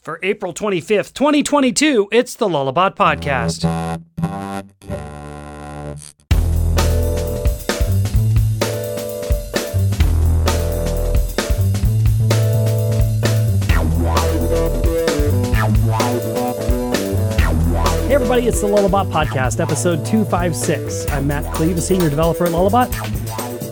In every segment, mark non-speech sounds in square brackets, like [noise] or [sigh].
For April 25th, 2022, it's the Lullabot Podcast. Hey everybody, it's the Lullabot Podcast, episode 256. I'm Matt Kleve, a senior developer at Lullabot.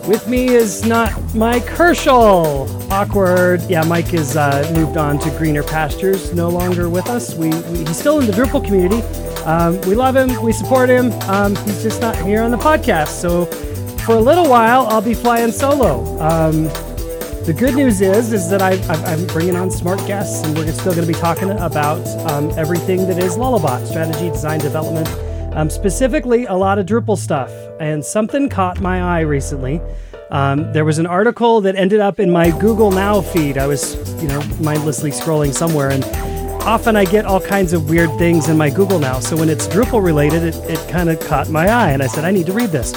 With me is not Mike Herchel. Awkward. Yeah, Mike has uh, moved on to greener pastures, no longer with us. We, we He's still in the Drupal community. Um, we love him, we support him. Um, he's just not here on the podcast. So for a little while, I'll be flying solo. Um, the good news is, is that I, am bringing on smart guests, and we're still going to be talking about um, everything that is Lullabot strategy, design, development, um, specifically a lot of Drupal stuff. And something caught my eye recently. Um, there was an article that ended up in my Google Now feed. I was, you know, mindlessly scrolling somewhere, and often I get all kinds of weird things in my Google Now. So when it's Drupal related, it, it kind of caught my eye, and I said, I need to read this.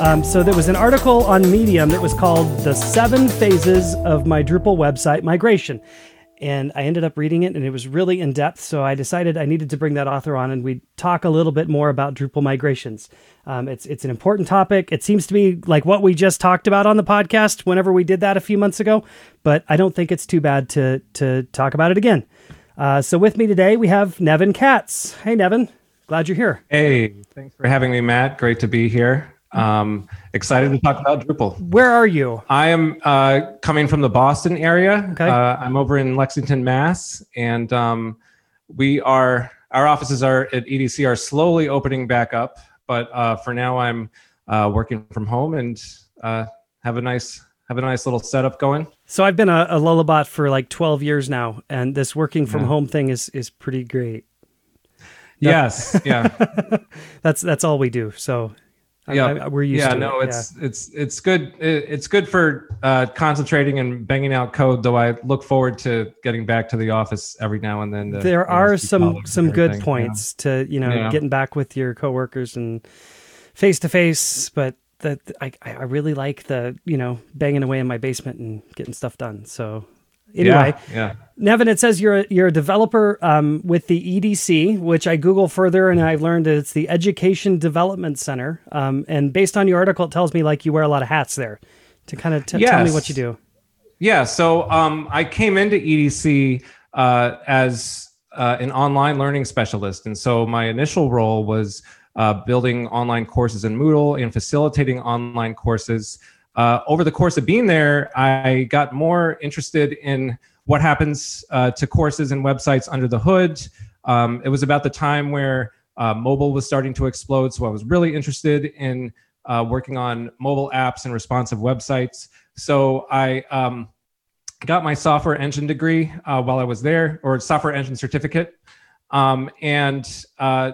Um, so there was an article on Medium that was called The Seven Phases of My Drupal Website Migration and I ended up reading it and it was really in depth. So I decided I needed to bring that author on and we'd talk a little bit more about Drupal migrations. Um, it's it's an important topic. It seems to be like what we just talked about on the podcast whenever we did that a few months ago, but I don't think it's too bad to to talk about it again. Uh, so with me today we have Nevin Katz. Hey Nevin, glad you're here. Hey, thanks for having me, Matt. Great to be here. Um, excited to talk about Drupal. Where are you? I am uh, coming from the Boston area. Okay. Uh, I'm over in Lexington, Mass, and um, we are our offices are at EDC are slowly opening back up, but uh, for now I'm uh, working from home and uh, have a nice have a nice little setup going. So I've been a, a Lullabot for like 12 years now, and this working from yeah. home thing is is pretty great. Yes, yeah. [laughs] that's that's all we do. So yeah, we're used yeah, to no, it. it's yeah. it's it's good. It's good for uh, concentrating and banging out code. Though I look forward to getting back to the office every now and then. To, there are some some good points yeah. to you know yeah. getting back with your coworkers and face to face, but that I I really like the you know banging away in my basement and getting stuff done. So Anyway, yeah, yeah. Nevin, it says you're a, you're a developer um, with the EDC, which I Google further and I've learned that it's the Education Development Center. Um, and based on your article, it tells me like you wear a lot of hats there. To kind of t- yes. tell me what you do. Yeah, so um, I came into EDC uh, as uh, an online learning specialist, and so my initial role was uh, building online courses in Moodle and facilitating online courses uh, over the course of being there, I got more interested in what happens uh, to courses and websites under the hood. Um, it was about the time where uh, mobile was starting to explode, so I was really interested in uh, working on mobile apps and responsive websites. So I um, got my software engine degree uh, while I was there, or software engine certificate, um, and uh,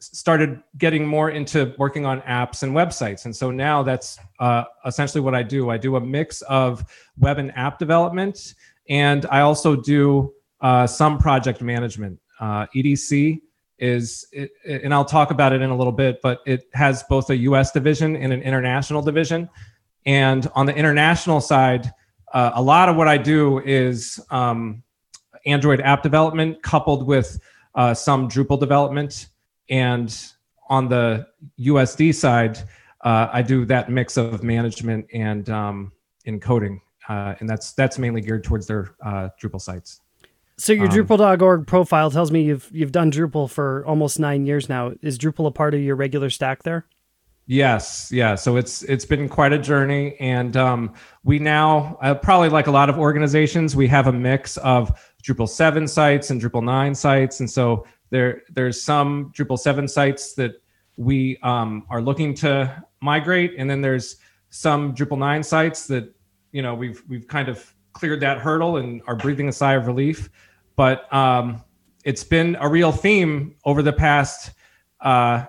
started getting more into working on apps and websites. And so now that's uh, essentially what I do. I do a mix of web and app development, and I also do uh, some project management. Uh, EDC is, it, and I'll talk about it in a little bit, but it has both a US division and an international division. And on the international side, uh, a lot of what I do is um, Android app development coupled with uh, some Drupal development and on the USD side, uh, I do that mix of management and um, encoding, uh, and that's that's mainly geared towards their uh, Drupal sites. So your um, Drupal.org profile tells me you've you've done Drupal for almost nine years now. Is Drupal a part of your regular stack there? Yes, yeah. So it's it's been quite a journey, and um, we now uh, probably like a lot of organizations, we have a mix of Drupal seven sites and Drupal nine sites, and so there, there's some Drupal 7 sites that we um, are looking to migrate, and then there's some Drupal 9 sites that you know we've we've kind of cleared that hurdle and are breathing a sigh of relief. But um, it's been a real theme over the past uh,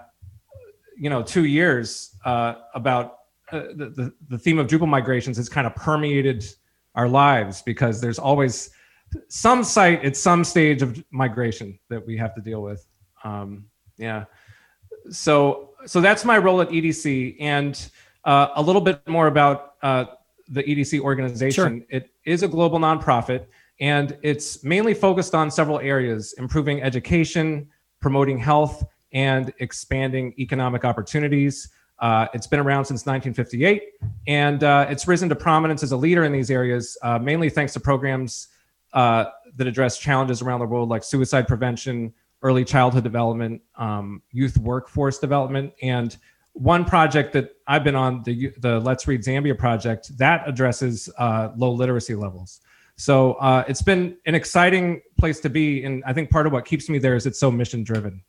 you know two years uh, about uh, the, the the theme of Drupal migrations has kind of permeated our lives because there's always some site at some stage of migration that we have to deal with. Um, yeah. So so that's my role at EDC, and uh, a little bit more about uh, the EDC organization. Sure. It is a global nonprofit, and it's mainly focused on several areas improving education, promoting health, and expanding economic opportunities. Uh, it's been around since 1958, and uh, it's risen to prominence as a leader in these areas, uh, mainly thanks to programs uh, that address challenges around the world like suicide prevention, early childhood development, um, youth workforce development, and one project that I've been on, the the Let's Read Zambia project, that addresses uh, low literacy levels. So uh, it's been an exciting place to be, and I think part of what keeps me there is it's so mission driven.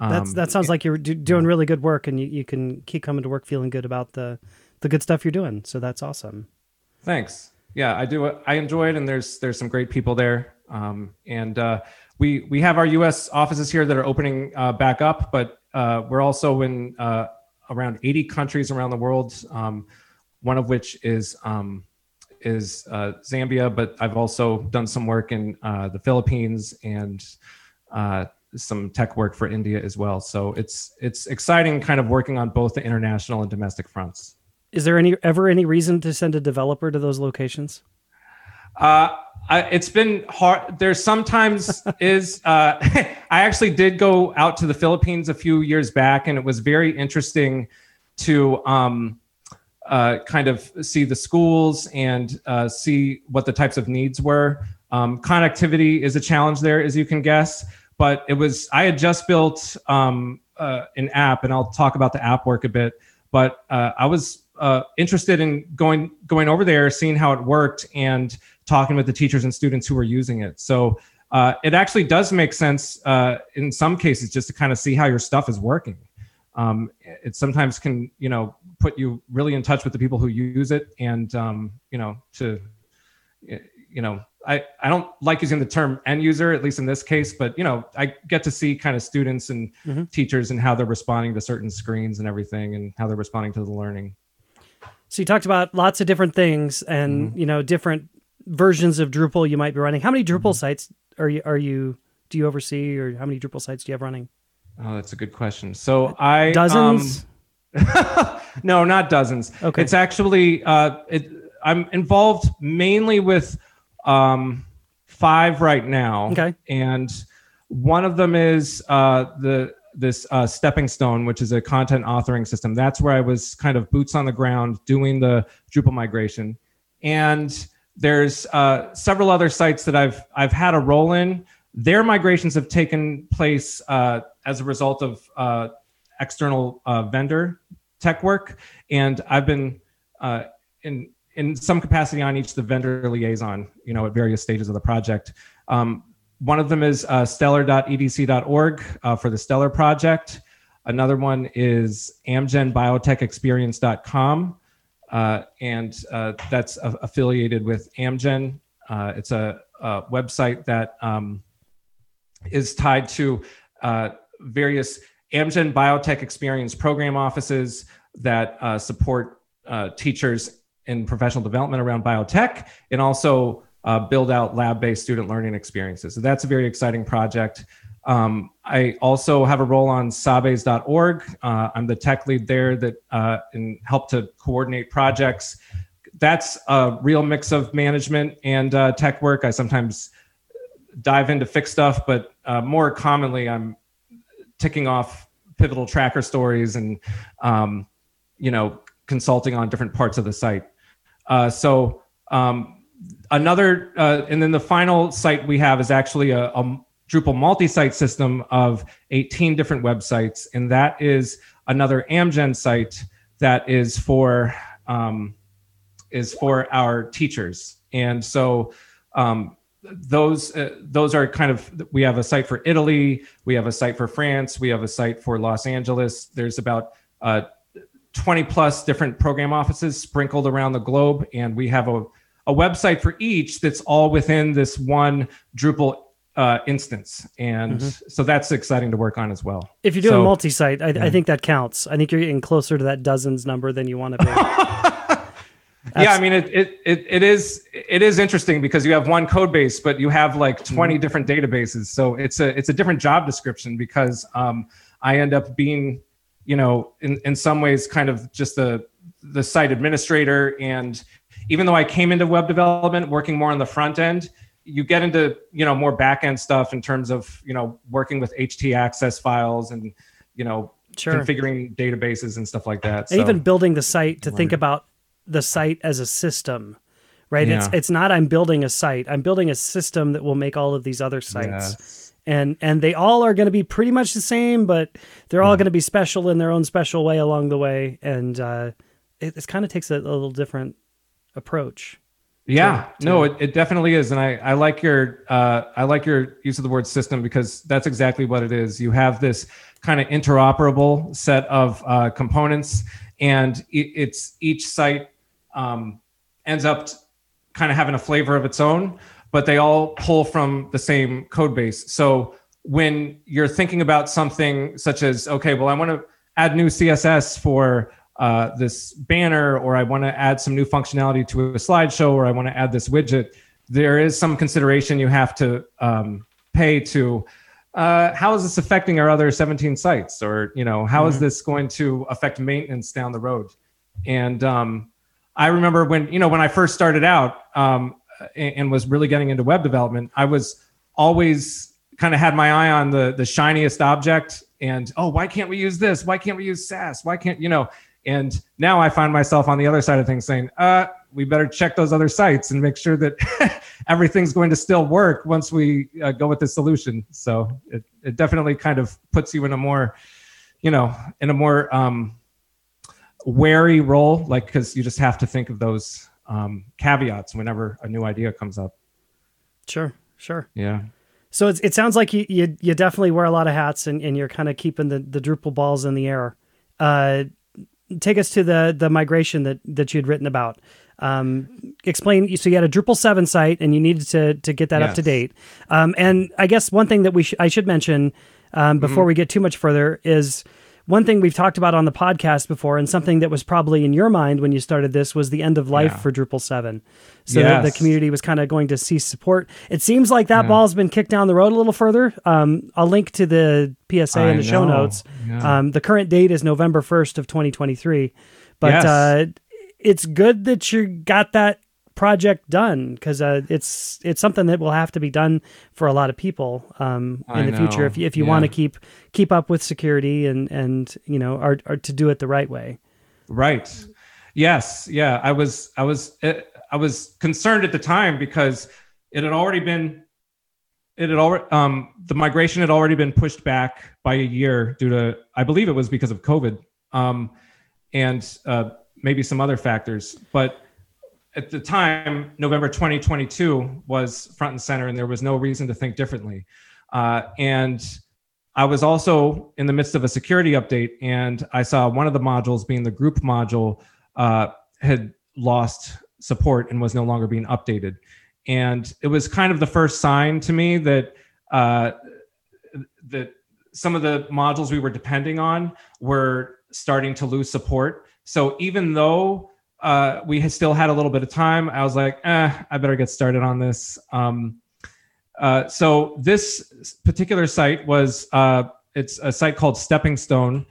That's um, that sounds like you're do, doing really good work, and you, you can keep coming to work feeling good about the the good stuff you're doing. So that's awesome. Thanks. Yeah, I do. I enjoy it, and there's there's some great people there. Um, and uh, we we have our U.S. offices here that are opening uh, back up, but uh, we're also in uh, around 80 countries around the world. Um, one of which is um, is uh, Zambia, but I've also done some work in uh, the Philippines and some tech work for India as well. So it's it's exciting, kind of working on both the international and domestic fronts. Is there any ever any reason to send a developer to those locations? Uh, I, it's been hard. There's sometimes [laughs] is. Uh, [laughs] I actually did go out to the Philippines a few years back, and it was very interesting to um, uh, kind of see the schools and uh, see what the types of needs were. Um, connectivity is a challenge there, as you can guess but it was I had just built um, uh, an app, and I'll talk about the app work a bit. But uh, I was uh, interested in going going over there, seeing how it worked, and talking with the teachers and students who were using it. So uh, it actually does make sense uh, in some cases just to kind of see how your stuff is working. Um, it sometimes can you know put you really in touch with the people who use it, and um, you know to you know I, I don't like using the term end user, at least in this case, but you know, I get to see kind of students and mm-hmm. teachers and how they're responding to certain screens and everything and how they're responding to the learning. So you talked about lots of different things and mm-hmm. you know, different versions of Drupal you might be running. How many Drupal mm-hmm. sites are you are you do you oversee or how many Drupal sites do you have running? Oh, that's a good question. So I dozens. Um, [laughs] no, not dozens. Okay. It's actually uh it I'm involved mainly with um, five right now. Okay. And one of them is uh, the this uh, stepping stone which is a content authoring system. That's where i was kind of boots on the ground doing the drupal migration. And there's uh, several other sites that i've i've had a role in. Their migrations have taken place uh, as a result of uh, external uh, vendor tech work. And i've been uh, in in some capacity on each the vendor liaison, you know, at various stages of the project. Um, one of them is uh, stellar.edc.org uh, for the Stellar project. Another one is amgenbiotechexperience.com, uh, and uh, that's a- affiliated with Amgen. Uh, it's a, a, website that um, is tied to uh, various Amgen Biotech Experience program offices that support teachers in professional development around biotech and also uh, build out lab-based student learning experiences. So that's a very exciting project. Um, I also have a role on sabes.org. Uh, I'm the tech lead there that uh, and help to coordinate projects. That's a real mix of management and uh, tech work. I sometimes dive into fix stuff, but uh, more commonly, I'm ticking off pivotal tracker stories and um, you know consulting on different parts of the site. Uh, so um, another, uh, and then the final site we have is actually a, a Drupal multi-site system of 18 different websites, and that is another Amgen site that is for um, is for our teachers. And so um, those uh, those are kind of we have a site for Italy, we have a site for France, we have a site for Los Angeles. There's about uh, 20 plus different program offices sprinkled around the globe. And we have a, a website for each that's all within this one Drupal uh, instance. And mm-hmm. so that's exciting to work on as well. If you're doing so, multi site, I, yeah. I, think that counts. I think you're getting closer to that dozens number than you want to be. [laughs] yeah, I mean it, it it it is it is interesting because you have one code base, but you have like 20 mm-hmm. different databases. So it's a it's a different job description because um, I end up being you know, in, in some ways kind of just the the site administrator. And even though I came into web development working more on the front end, you get into you know more back end stuff in terms of you know working with htaccess files and you know Sure. configuring databases and stuff like that and So- even building the site to think about the site as a system right? It's Yeah. it's not i'm building a site. I'm building a system that will make all of these other sites. Yes. and and they all are going to be pretty much the same but they're all going to be special in their own special way along the way. And uh it, it kind of takes a, a little different approach Yeah, to- no, it, it definitely is, and I, I like your uh, I like your use of the word system because that's exactly what it is. You have this kind of interoperable set of uh, components, and it, it's each site um, ends up kind of having a flavor of its own, but they all pull from the same code base. So when you're thinking about something such as okay, well, I want to add new CSS for uh, this banner, or I want to add some new functionality to a slideshow, or I want to add this widget, there is some consideration you have to um, pay to uh, how is this affecting our other 17 sites, or you know, how is this going to affect maintenance down the road? And um, I remember when you know when I first started out um, and, and was really getting into web development, I was always kind of had my eye on the the shiniest object and oh why can't we use this? Why can't we use sass why can't you know and now i find myself on the other side of things saying uh we better check those other sites and make sure that [laughs] everything's going to still work once we uh, go with this solution. So it, it definitely kind of puts you in a more you know in a more um wary role like because you just have to think of those um caveats whenever a new idea comes up. Sure sure. Yeah. So it's, it sounds like you, you you definitely wear a lot of hats and, and you're kind of keeping the, the Drupal balls in the air. Uh, take us to the the migration that that you had written about. Um, explain. So you had a Drupal seven site and you needed to to get that up to date. Um, and I guess one thing that we sh- I should mention um, before we get too much further is one thing we've talked about on the podcast before, and something that was probably in your mind when you started this was the end of life Yeah. for Drupal seven. So the- the community was kind of going to cease support. It seems like that ball's been kicked down the road a little further. Um, I'll link to the PSA in I the show notes. Yeah. Um, the current date is November 1st of 2023. But Yes. uh, it's good that you got that project done because uh, it's it's something that will have to be done for a lot of people um, in I the future if you, if you Yeah. want to keep keep up with security and and you know or, or to do it the right way. Right. Yes. Yeah. I was. I was. uh, I was concerned at the time because it had already been. It had already. Um, the migration had already been pushed back by a year due to. I believe it was because of COVID, um, and uh, maybe some other factors. But at the time, November 2022 was front and center, and there was no reason to think differently. Uh, and I was also in the midst of a security update, and I saw one of the modules, being the group module, uh, had lost support and was no longer being updated. And it was kind of the first sign to me that uh, that some of the modules we were depending on were starting to lose support. So even though uh, we had still had a little bit of time, I was like, eh, I better get started on this. Um, uh, so this particular site was uh, it's a site called Stepping Stone,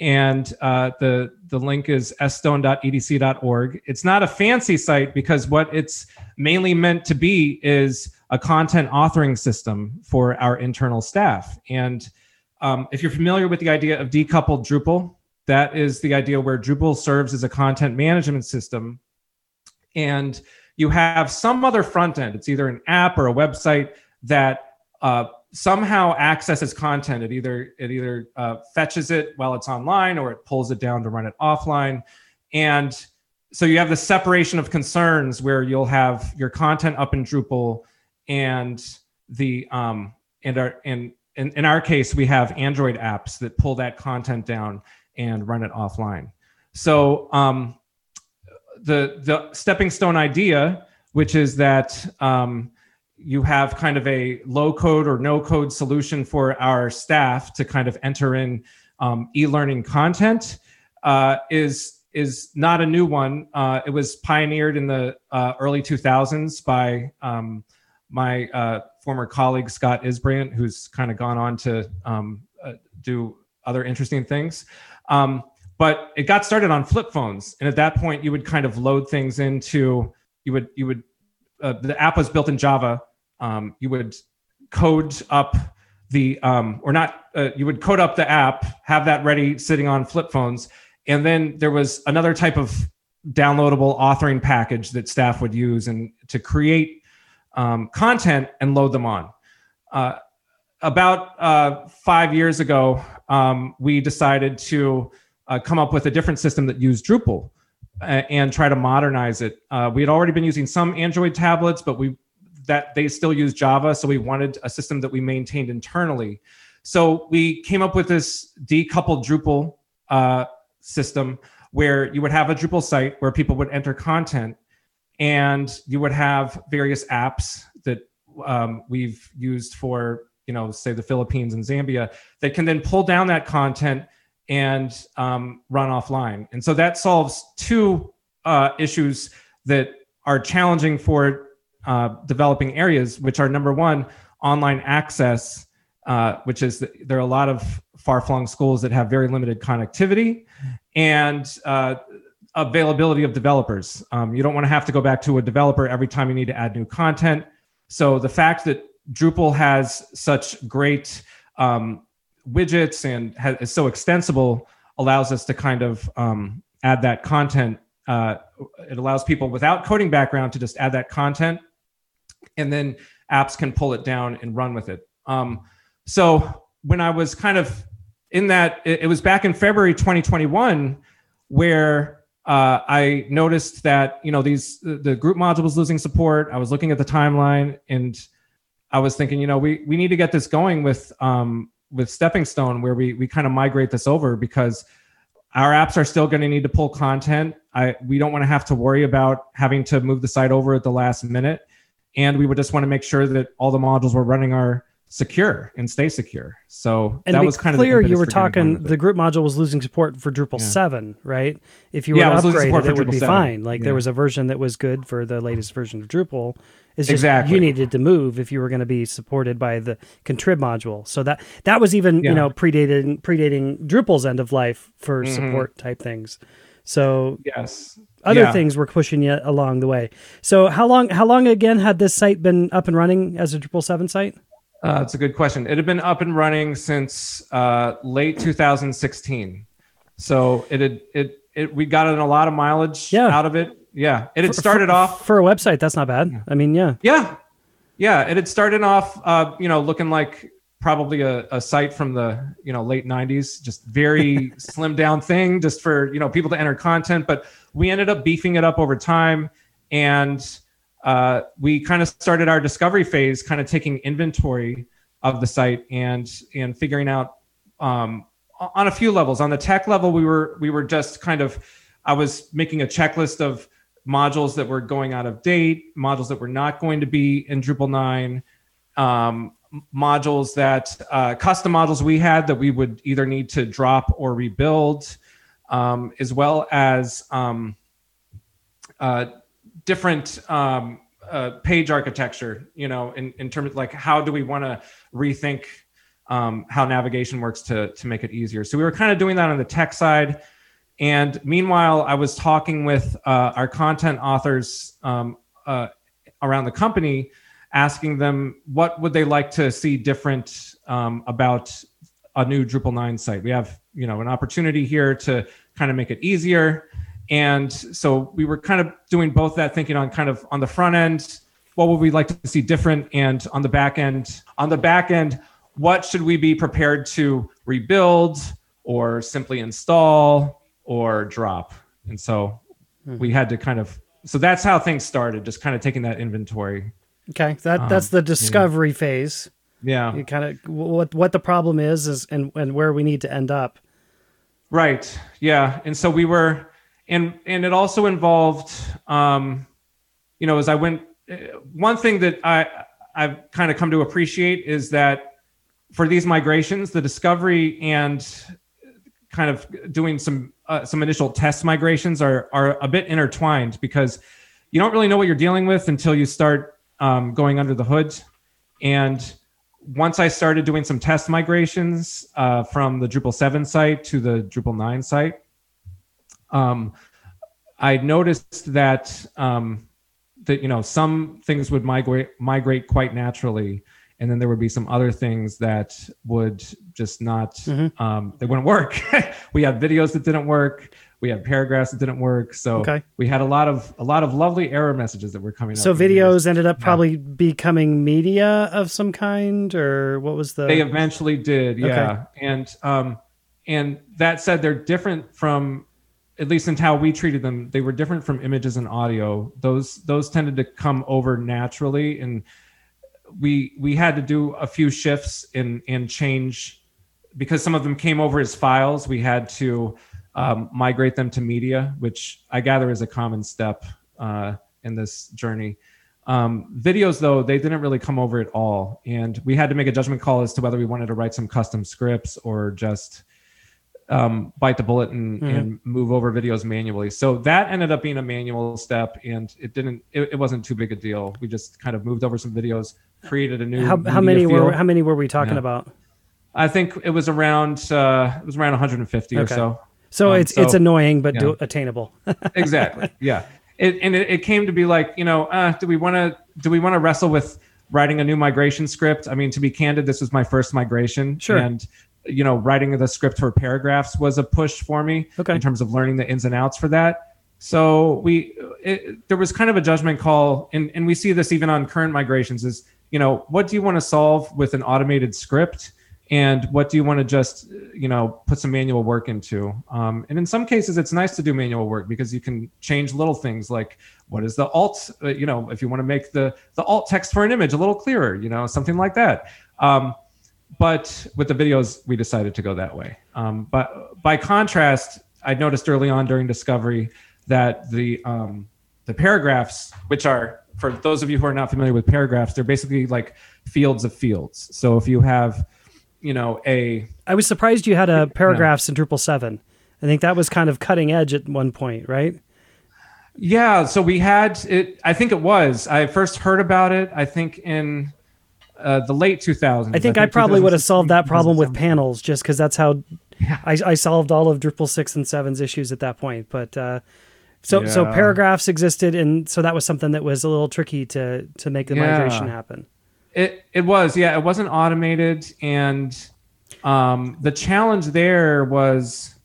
and uh, the the link is sstone.edc.org. It's not a fancy site because what it's mainly meant to be is a content authoring system for our internal staff. And um, if you're familiar with the idea of decoupled Drupal, that is the idea where Drupal serves as a content management system, and you have some other front end. It's either an app or a website that uh, somehow accesses content. It either it either uh, fetches it while it's online or it pulls it down to run it offline, and so you have the separation of concerns where you'll have your content up in Drupal and the um and our and in, in our case we have Android apps that pull that content down and run it offline. So um, the the stepping stone idea, which is that um, you have kind of a low code or no code solution for our staff to kind of enter in um, e-learning content, uh, is is not a new one. Uh, it was pioneered in the uh, early 2000s by um, my uh, former colleague Scott Isbrandt, who's kind of gone on to um, uh, do other interesting things. Um, but it got started on flip phones, and at that point, you would kind of load things into you would you would uh, the app was built in Java, um, you would code up the um, or not uh, you would code up the app have that ready sitting on flip phones and then there was another type of downloadable authoring package that staff would use and to create um, content and load them on. Uh, about uh, five years ago um, we decided to uh, come up with a different system that used drupal uh, and try to modernize it uh, we had already been using some android tablets but we that they still use Java. So we wanted a system that we maintained internally. So we came up with this decoupled Drupal uh, system where you would have a Drupal site where people would enter content and you would have various apps that um, we've used for, you know, say the Philippines and Zambia that can then pull down that content and um, run offline. And so that solves two uh, issues that are challenging for uh, developing areas, which are number one, online access, uh, which is the, there are a lot of far flung schools that have very limited connectivity and uh, availability of developers. Um, you don't want to have to go back to a developer every time you need to add new content. So the fact that Drupal has such great um, widgets and has, is so extensible allows us to kind of um, add that content. Uh, it allows people without coding background to just add that content and then apps can pull it down and run with it. Um, so when I was kind of in that, it, it was back in February 2021 where uh, I noticed that you know these the group module was losing support. I was looking at the timeline and I was thinking, you know, we we need to get this going with um, with Stepping Stone, where we we kind of migrate this over because our apps are still going to need to pull content. I we don't want to have to worry about having to move the site over at the last minute and we would just want to make sure that all the modules we're running are secure and stay secure. So and that was kind clear, of clear. you were talking the group module was losing support for Drupal yeah. 7, right? If you were yeah, to upgrade it, it would be 7. fine. Like yeah. there was a version that was good for the latest version of Drupal. It's just exactly. you needed to move if you were going to be supported by the contrib module. So that that was even, you know, predating predating Drupal's end of life for mm-hmm. support type things. So yes, other things were pushing you along the way. So how long how long again had this site been up and running as a Drupal seven site? Uh, that's a good question. It had been up and running since uh, late 2016. So it had it it we got a lot of mileage yeah. out of it. Yeah, it had started for, off for a website. That's not bad. I mean, yeah, yeah, yeah. It had started off, uh, you know, looking like probably a, a site from the you know late 90s just very [laughs] slim down thing just for you know people to enter content but we ended up beefing it up over time and uh, we kind of started our discovery phase kind of taking inventory of the site and and figuring out um, on a few levels. On the tech level we were we were just kind of i was making a checklist of modules that were going out of date modules that were not going to be in drupal 9 um, modules that uh, custom modules we had that we would either need to drop or rebuild, um, as well as um, uh, different um, uh, page architecture. You know, in, in terms of like how do we want to rethink um, how navigation works to to make it easier. So we were kind of doing that on the tech side. And meanwhile, I was talking with uh, our content authors um, uh, around the company asking them what would they like to see different um, about a new Drupal 9 site. We have, you know, an opportunity here to kind of make it easier. And so we were kind of doing both that thinking on kind of on the front end, what would we like to see different? And on the back end, on the back end, what should we be prepared to rebuild or simply install or drop? And so mm-hmm. we had to kind of, so that's how things started, just kind of taking that inventory. Okay, that um, that's the discovery yeah. phase. Yeah, you kind of what what the problem is is and and where we need to end up. Right. Yeah, and so we were, and and it also involved, um, you know, as I went, uh, one thing that I I've kind of come to appreciate is that for these migrations, the discovery and kind of doing some uh, some initial test migrations are are a bit intertwined because you don't really know what you're dealing with until you start um, going under the hood. And once I started doing some test migrations uh, from the Drupal 7 site to the Drupal 9 site, um, I noticed that um, that you know some things would migrate migrate quite naturally and then there would be some other things that would just not Mhm. um, they wouldn't work [laughs] we had videos that didn't work we had paragraphs that didn't work so Okay. we had a lot of a lot of lovely error messages that were coming So up in videos ended up Yeah. probably becoming media of some kind, or what was the? they eventually did yeah and um and that said they're different from at least in how we treated them they were different from images and audio. Those those tended to come over naturally and we we had to do a few shifts and and change. Because some of them came over as files we had to um, migrate them to media which i gather is a common step uh, in this journey. Um, videos though they didn't really come over at all and we had to make a judgment call as to whether we wanted to write some custom scripts or just um, bite the bullet and, Mhm. and move over videos manually so that ended up being a manual step and it didn't it, it wasn't too big a deal we just kind of moved over some videos created a new how, how many were how many were we talking Yeah. about? i think it was around uh it was around 150 or so So Um, it's it's annoying but yeah. do, attainable. [laughs] exactly yeah it, and it, it came to be like you know uh, do we want to do we want to wrestle with writing a new migration script i mean to be candid this was my first migration Sure. and you know writing the script for paragraphs was a push for me Okay. in terms of learning the ins and outs for that. So we it, there was kind of a judgment call and, and we see this even on current migrations is you know what do you want to solve with an automated script? And what do you want to just you know put some manual work into? Um, and in some cases it's nice to do manual work because you can change little things like what is the alt uh, you know if you want to make the the alt text for an image a little clearer you know something like that. Um, but with the videos we decided to go that way um, but by contrast i noticed early on during discovery that the um, the paragraphs which are for those of you who are not familiar with paragraphs they're basically like fields of fields so if you have you know a I was surprised you had a paragraphs in Drupal seven. I think that was kind of cutting edge at one point, right? Yeah, so we had it. I think it was. I first heard about it. I think in uh, the late 2000s. I think I, probably would have solved that problem with panels just because that's how Yeah. I, I solved all of Drupal six and 7's issues at that point. But uh, so so paragraphs existed, and so that was something that was a little tricky to to make the Yeah. migration happen. It it was yeah. It wasn't automated, and um, the challenge there was,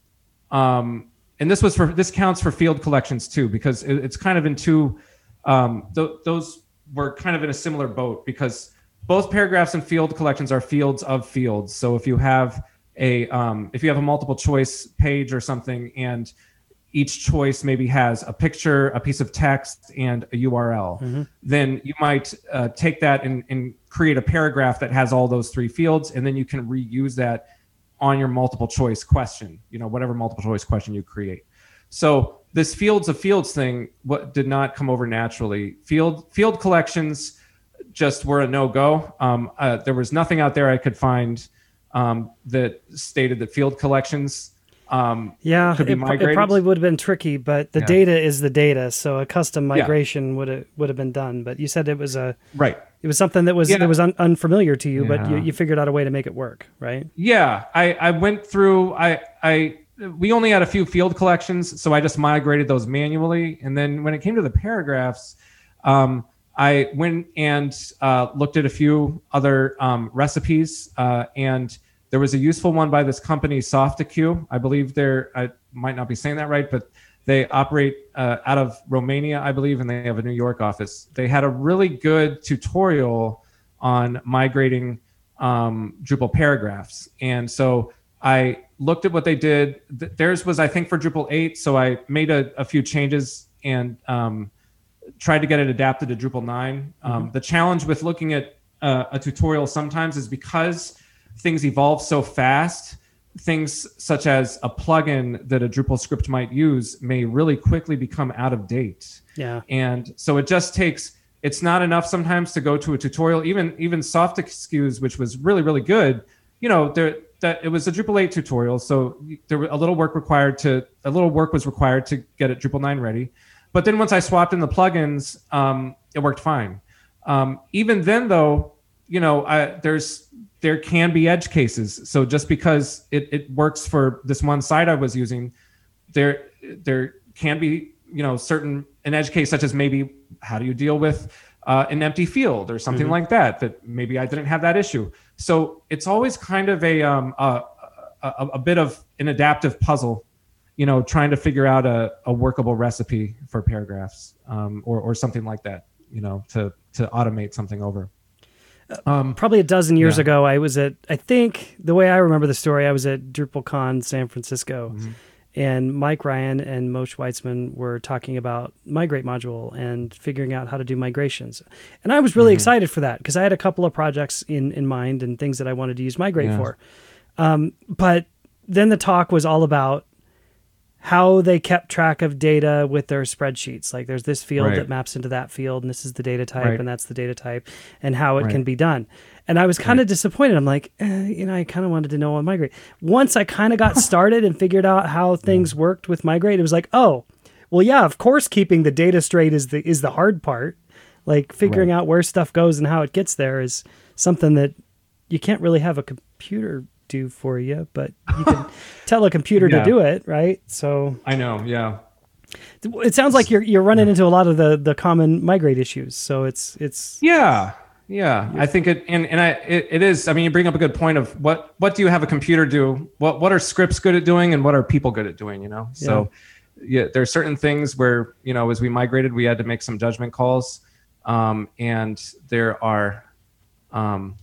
um, and this was for this counts for field collections too because it, it's kind of in two. Um, th- those were kind of in a similar boat because both paragraphs and field collections are fields of fields. So if you have a um, if you have a multiple choice page or something and each choice maybe has a picture, a piece of text, and a URL. Then you might uh, take that and, and create a paragraph that has all those three fields, and then you can reuse that on your multiple choice question. You know, whatever multiple choice question you create. So this fields of fields thing, what did not come over naturally. Field field collections just were a no go. Um, uh, there was nothing out there I could find um, that stated that field collections um, Yeah, could be it, pro- it probably would have been tricky, but the Yeah. data is the data, so a custom Yeah. migration would have would have been done. But you said it was a right. it was something that was Yeah. that was un- unfamiliar to you, but you, you figured out a way to make it work, right? Yeah, I, I went through. I I we only had a few field collections, so I just migrated those manually. And then when it came to the paragraphs, um, I went and uh, looked at a few other um, recipes, uh, and there was a useful one by this company, Softescu. I believe they're. I might not be saying that right, but they operate uh, out of Romania, I believe, and they have a New York office. They had a really good tutorial on migrating um, Drupal paragraphs, and so I looked at what they did. Th- Theirs was, I think, for Drupal 8. So I made a, a few changes and um, tried to get it adapted to Drupal 9. Um, the challenge with looking at uh, a tutorial sometimes is because things evolve so fast, things such as a plugin that a Drupal script might use may really quickly become out of date Yeah. and so it just takes it's not enough sometimes to go to a tutorial even even Softescu, which was really really good you know there that it was a drupal 8 tutorial so there were a little work required to a little work was required to get it drupal 9 ready but then once i swapped in the plugins um, it worked fine um, even then though you know I, there's there can be edge cases so just because it, it works for this one site i was using there there can be you know certain an edge case such as maybe how do you deal with uh, an empty field or something Mhm. like that that maybe I didn't have that issue. So it's always kind of a um, a, a, a bit of an adaptive puzzle, you know, trying to figure out a, a workable recipe for paragraphs um, or or something like that, you know, to to automate something over. Um, Probably a dozen years Yeah. ago, I was at, I think the way I remember the story, I was at DrupalCon San Francisco. Mhm. and Mike Ryan and Moshe Weitzman were talking about Migrate module and figuring out how to do migrations. And I was really Mhm. excited for that because I had a couple of projects in, in mind and things that I wanted to use Migrate Yeah. for. Um, but then the talk was all about how they kept track of data with their spreadsheets. Like there's this field Right. that maps into that field, and this is the data type, Right. and that's the data type, and how it Right. can be done. And I was kind of disappointed. I'm like, eh, you know, I kind of wanted to know on Migrate. Once I kind of got [laughs] started and figured out how things worked with Migrate, it was like, oh, well, yeah, of course, keeping the data straight is the is the hard part. Like figuring out where stuff goes and how it gets there is something that you can't really have a computer do for you, but you can [laughs] tell a computer Yeah. to do it, right? So I know, yeah. it sounds like you're you're running into a lot of the the common migrate issues. So it's it's Yeah, yeah. I think it, and and I it, it is. I mean, you bring up a good point of what what do you have a computer do? What what are scripts good at doing, and what are people good at doing? You know, so yeah, there are certain things where you know, as we migrated, we had to make some judgment calls, um, and there are, um,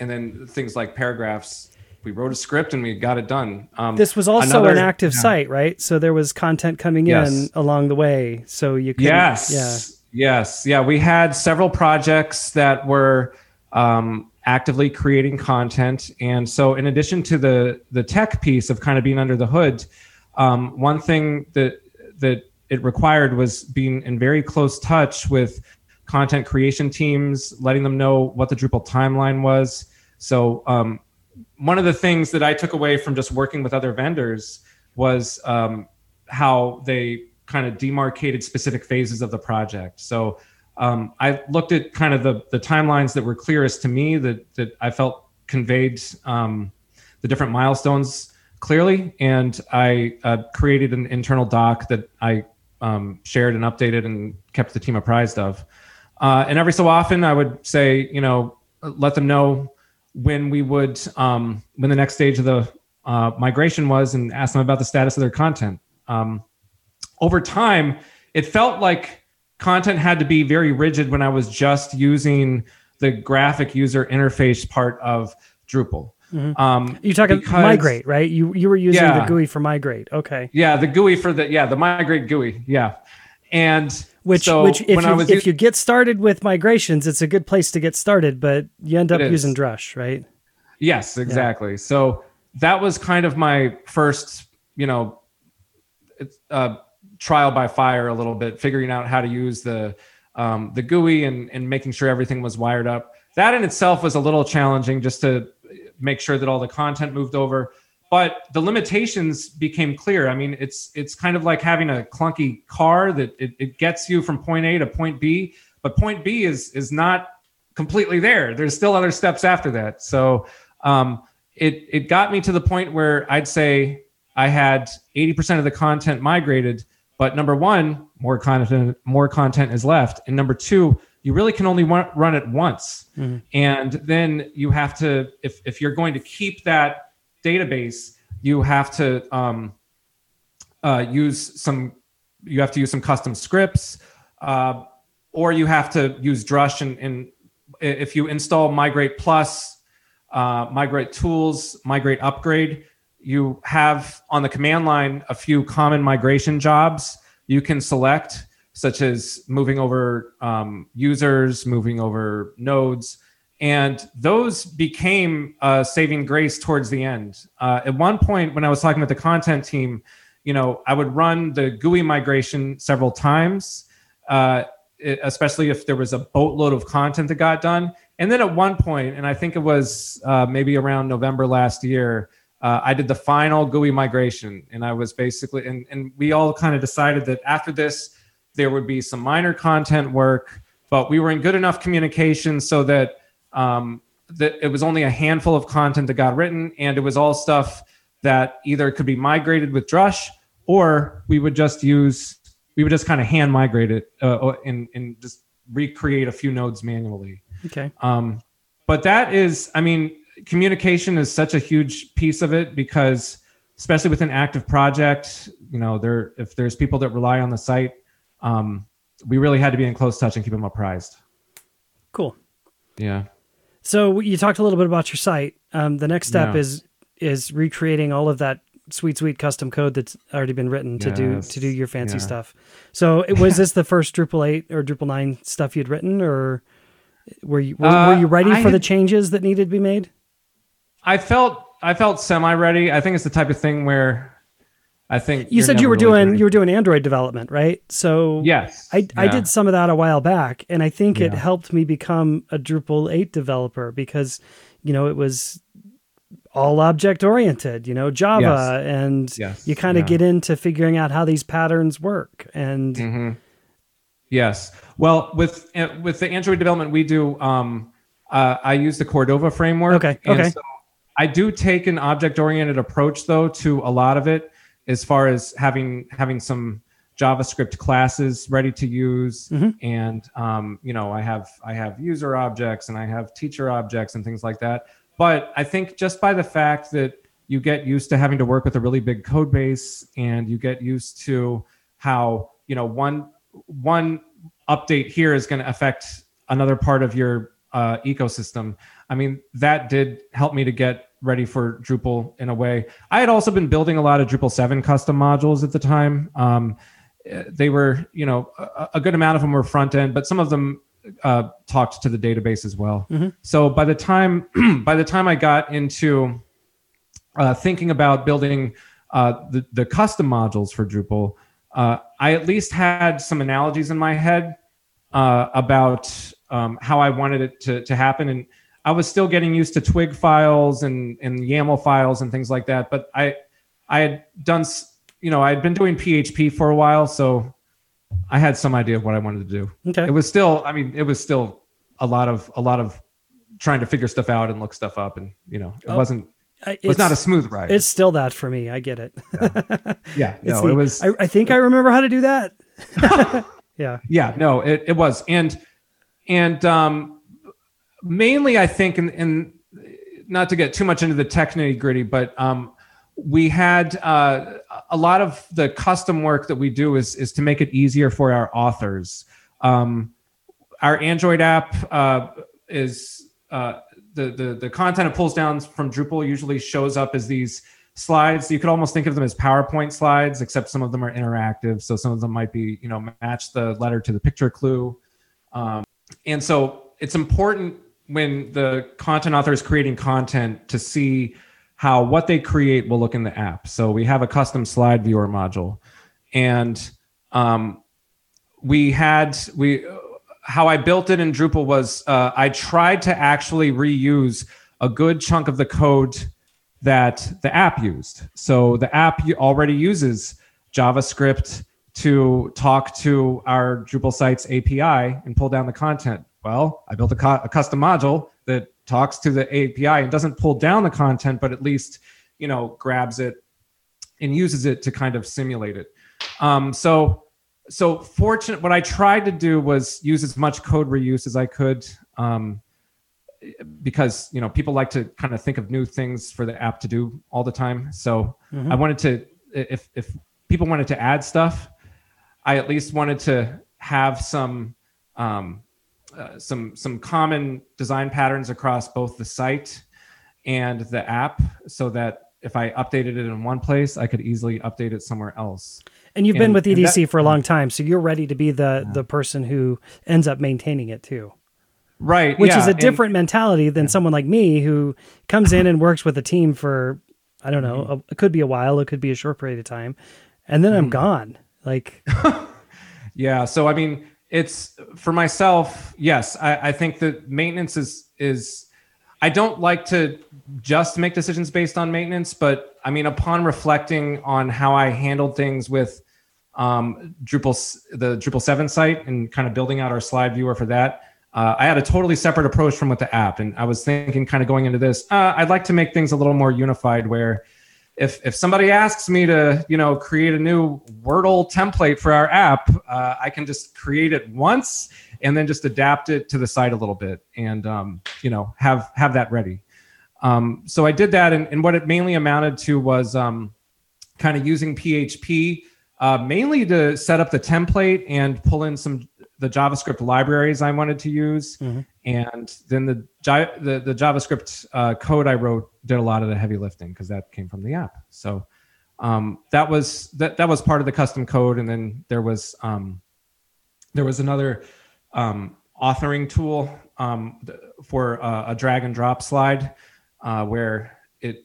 and then things like paragraphs. We wrote a script and we got it done. Um, this was also another- an active yeah. site, right? So there was content coming in along the way. So you could Yes. Yes. Yeah. We had several projects that were um, actively creating content, and so in addition to the the tech piece of kind of being under the hood, um, one thing that that it required was being in very close touch with content creation teams, letting them know what the Drupal timeline was. So um, one of the things that I took away from just working with other vendors was um, how they kind of demarcated specific phases of the project. So um, I looked at kind of the the timelines that were clearest to me that that I felt conveyed um, the different milestones clearly, and I uh, created an internal doc that I um, shared and updated and kept the team apprised of. Uh, and every so often, I would say, you know, let them know when we would um, when the next stage of the uh, migration was, and ask them about the status of their content. Um, over time, it felt like content had to be very rigid when I was just using the graphic user interface part of Drupal. Mhm. Um, You're talking Because- migrate, right? You you were using the GUI for migrate. Okay. yeah, the GUI for the yeah the migrate GUI, yeah, and Which so which if you if you get started with migrations, it's a good place to get started, but you end up using Drush, right? Yes, exactly. So that was kind of my first, you know, it's, uh, trial by fire a little bit, figuring out how to use the um, the GUI and and making sure everything was wired up. That in itself was a little challenging, just to make sure that all the content moved over. But the limitations became clear. I mean, it's it's kind of like having a clunky car that it, it gets you from point A to point B, but point B is is not completely there. There's still other steps after that. So um, it it got me to the point where I'd say I had 80% of the content migrated, but number one, more content more content is left, and number two, you really can only run it once, Mhm. and then you have to if if you're going to keep that database, you have to um, uh, use some you have to use some custom scripts, uh, or you have to use Drush and, and if you install Migrate Plus, uh, Migrate Tools, Migrate Upgrade, you have on the command line a few common migration jobs you can select, such as moving over um, users, moving over nodes. And those became a saving grace towards the end. Uh, at one point, when I was talking with the content team, you know, I would run the GUI migration several times. Uh, especially if there was a boatload of content that got done. And then at one point, and I think it was uh, maybe around November last year, uh, I did the final GUI migration. And I was basically, and, and we all kind of decided that after this, there would be some minor content work, but we were in good enough communication so that, um, that it was only a handful of content that got written. And it was all stuff that either could be migrated with Drush or we would just use we would just kind of hand migrate it uh, and and just recreate a few nodes manually. Okay. Um, but that is, I mean, communication is such a huge piece of it because, especially with an active project, you know, there if there's people that rely on the site, um, we really had to be in close touch and keep them apprised. Cool. Yeah. So you talked a little bit about your site. Um, the next step Yeah. is is recreating all of that sweet sweet custom code that's already been written to do to do your fancy Yeah. stuff. So it- was this the first Drupal eight or Drupal nine stuff you'd written, or were you were, Uh, were you ready I for the changes that needed to be made? I felt I felt semi ready. I think it's the type of thing where I think You said you were really doing you were doing Android development, right? So yes. I, I did some of that a while back, and I think it helped me become a Drupal 8 developer because, you know, it was all object oriented, you know, Java, and Yes, you kind of yeah. get into figuring out how these patterns work. And hmm Yes. Well, with uh, with the Android development we do, um, uh, I use the Cordova framework. Okay, and okay. So I do take an object oriented approach though to a lot of it, as far as having having some JavaScript classes ready to use, Mm-hmm. and um, you know I have I have user objects and I have teacher objects and things like that. But I think just by the fact that you get used to having to work with a really big code base and you get used to how you know one one update here is going to affect another part of your uh, ecosystem i mean that did help me to get ready for drupal in a way. I had also been building a lot of drupal 7 custom modules at the time. Um, they were you know a, a good amount of them were front end but some of them uh, talked to the database as well. So by the time [clears throat] by the time i got into uh, thinking about building uh, the, the custom modules for Drupal, uh, I at least had some analogies in my head uh, about um, how I wanted it to, to happen. And I was still getting used to Twig files and, and YAML files and things like that. But I, I had done, you know, I had been doing PHP for a while. So I had some idea of what I wanted to do. Okay. It was still, I mean, it was still a lot of, a lot of trying to figure stuff out and look stuff up. And, you know, it Oh, wasn't, I- it was not a smooth ride. It's still that for me. I get it. yeah, [laughs] It's no, the- it was. I, I think I remember how to do that. [laughs] [laughs] yeah. yeah, no, it, it was, and and um, mainly I think, in, in not to get too much into the tech nitty gritty, but um, we had uh, a lot of the custom work that we do is is to make it easier for our authors. Um, our Android app uh, is uh, the, the the content it pulls down from Drupal usually shows up as these slides. You could almost think of them as PowerPoint slides, except some of them are interactive. So some of them might be, you know, match the letter to the picture clue. Um, and so it's important when the content author is creating content to see how what they create will look in the app. So we have a custom slide viewer module, and um, we had we how I built it in Drupal was uh, I tried to actually reuse a good chunk of the code that the app used. So the app already uses JavaScript to talk to our Drupal sites API and pull down the content. Well, I built a, co- a custom module that talks to the API and doesn't pull down the content, but at least you know grabs it and uses it to kind of simulate it. Um, so so fortunate what i tried to do was use as much code reuse as i could um, because you know people like to kind of think of new things for the app to do all the time so i wanted to if if people wanted to add stuff i at least wanted to have some um, uh, some some common design patterns across both the site and the app so that if i updated it in one place i could easily update it somewhere else And you've been with EDC that- for a long time, so you're ready to be the the person who ends up maintaining it too. right Which yeah, is a and- different mentality than someone like me who comes in and works with a team for I don't know, Mm-hmm. a, it could be a while, it could be a short period of time, and then Mm-hmm. I'm gone. Like [laughs] Yeah. So I mean, it's for myself. Yes, I, I think that maintenance is is. I don't like to just make decisions based on maintenance, but I mean, upon reflecting on how I handled things with um, Drupal, the Drupal seven site, and kind of building out our slide viewer for that. Uh, I had a totally separate approach from with the app, and I was thinking, kind of going into this, uh, I'd like to make things a little more unified, where if if somebody asks me to you know create a new Wordle template for our app, uh, I can just create it once and then just adapt it to the site a little bit and um, you know have have that ready. Um, so I did that, and, and, what it mainly amounted to was um, kind of using PHP uh, mainly to set up the template and pull in some the JavaScript libraries I wanted to use, mm-hmm. and then the the, the JavaScript uh, code I wrote did a lot of the heavy lifting because that came from the app. So um, that was that that was part of the custom code, and then there was um, there was another um, authoring tool um, for uh, a drag and drop slide uh, where it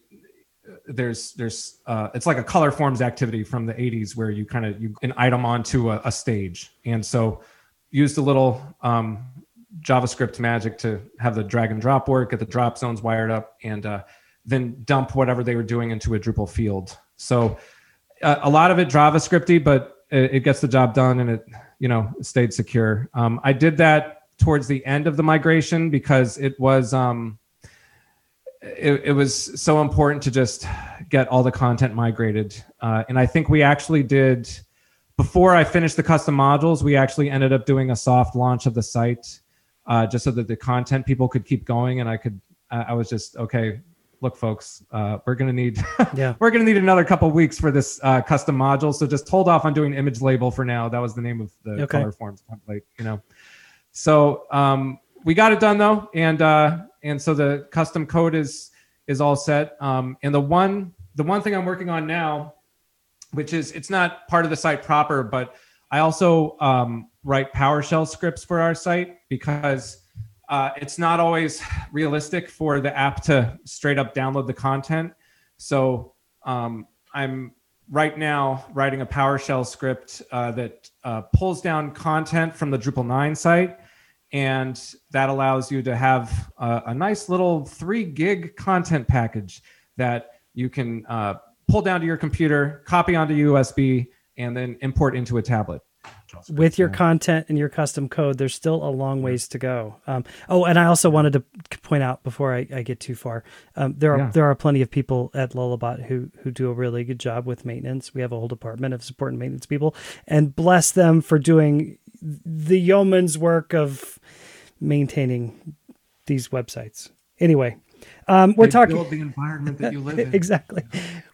there's there's uh, it's like a Colorforms activity from the 80s where you kind of you an item onto a, a stage and so used a little um, JavaScript magic to have the drag and drop work, get the drop zones wired up, and uh, then dump whatever they were doing into a Drupal field. So uh, a lot of it JavaScripty, but it, it, gets the job done and it you know stayed secure. Um, I did that towards the end of the migration because it was um, it, it, was so important to just get all the content migrated, uh, and I think we actually did before I finished the custom modules, we actually ended up doing a soft launch of the site, uh, just so that the content people could keep going, and I could. I was just okay. Look, folks, uh, we're gonna need [laughs] yeah. we're gonna need another couple weeks for this uh, custom module. So just hold off on doing image label for now. That was the name of the okay. Colorforms template, you know. So um, we got it done though, and uh, and so the custom code is is all set. Um, and the one the one thing I'm working on now which is it's not part of the site proper, but I also um, write PowerShell scripts for our site because uh, it's not always realistic for the app to straight up download the content. So um, I'm right now writing a PowerShell script uh, that uh, pulls down content from the Drupal 9 site. And that allows you to have a nice little three gig content package that you can uh, pull down to your computer, copy onto USB, and then import into a tablet. With your content and your custom code, there's still a long ways to go. Um, oh, and I also wanted to point out before I, I get too far, um, there are yeah. there are plenty of people at Lullabot who who do a really good job with maintenance. We have a whole department of support and maintenance people, and bless them for doing the yeoman's work of maintaining these websites. Anyway, um, we're they talking the environment that you live [laughs] in. exactly.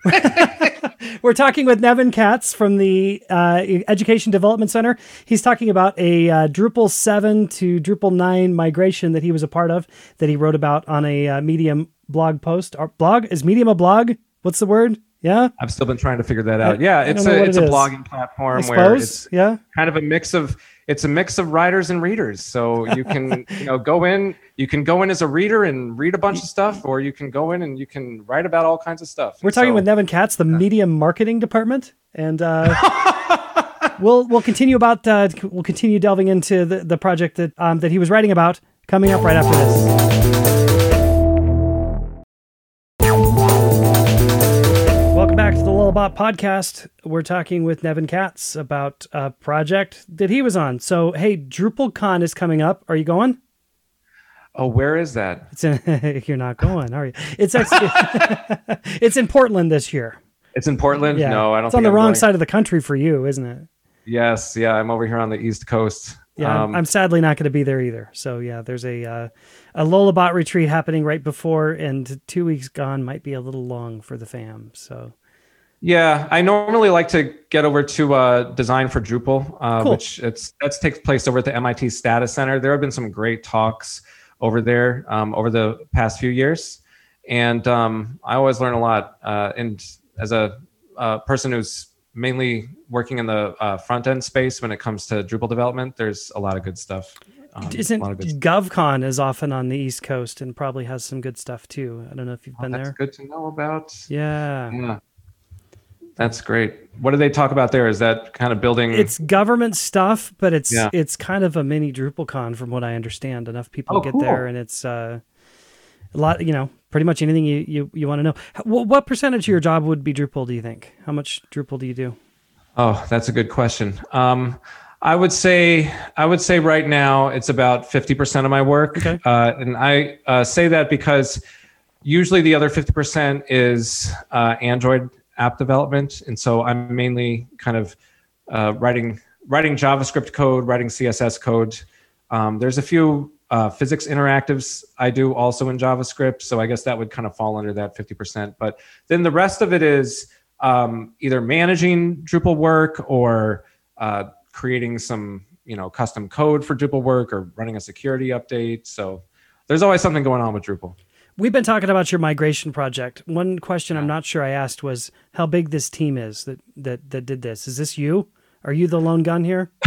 [laughs] we're talking with Nevin Katz from the uh, Education Development Center. He's talking about a uh, Drupal 7 to Drupal 9 migration that he was a part of, that he wrote about on a uh, Medium blog post. Or blog is Medium a blog? What's the word? Yeah, I've still been trying to figure that out. I, yeah, it's a it's it a blogging platform where it's yeah kind of a mix of it's a mix of writers and readers. So you can you know go in, you can go in as a reader and read a bunch of stuff, or you can go in and you can write about all kinds of stuff. We're talking so, with Nevin Katz, the yeah. Medium Marketing Department, and uh, [laughs] we'll we'll continue about uh, we'll continue delving into the, the project that um, that he was writing about coming up right after this. Back to the Lullabot podcast. We're talking with Nevin Katz about a project that he was on. So, hey, DrupalCon is coming up. Are you going? Oh, where is that? It's in, [laughs] you're not going, are you? It's actually, [laughs] it's in Portland this year. It's in Portland. Yeah. No, I don't. Think it's on the I'm wrong going. side of the country for you, isn't it? Yes. Yeah, I'm over here on the East Coast. Yeah, um, I'm, I'm, sadly not going to be there either. So yeah, there's a uh, a Lullabot retreat happening right before, and two weeks gone might be a little long for the fam. So yeah, I normally like to get over to uh, Design for Drupal, uh, cool. which it's that takes place over at the MIT Stata Center. There have been some great talks over there um, over the past few years, and um, I always learn a lot. Uh, and as a person who's mainly working in the uh, front end space when it comes to Drupal development, there's a lot of good stuff. Um, Isn't GovCon is often on the East Coast and probably has some good stuff too. I don't know if you've oh, been that's there. Good to know about. Yeah. Yeah. That's great. What do they talk about there? Is that kind of building? It's government stuff, but it's yeah. it's kind of a mini DrupalCon from what I understand. Enough people oh, get cool. there, and it's uh, a lot. You know, pretty much anything you you, you want to know. What, what percentage of your job would be Drupal? Do you think? How much Drupal do you do? Oh, that's a good question. Um, I would say I would say right now it's about fifty percent of my work, okay. uh, and I uh, say that because usually the other 50% is uh, Android app development. And so I'm mainly kind of uh, writing writing JavaScript code, writing CSS code. Um, there's a few uh, physics interactives I do also in JavaScript. So I guess that would kind of fall under that 50%. But then the rest of it is um, either managing Drupal work or uh, creating some you know custom code for Drupal work or running a security update. So there's always something going on with Drupal. We've been talking about your migration project. One question I'm not sure I asked was how big this team is that that that did this. Is this you? Are you the lone gun here? [laughs]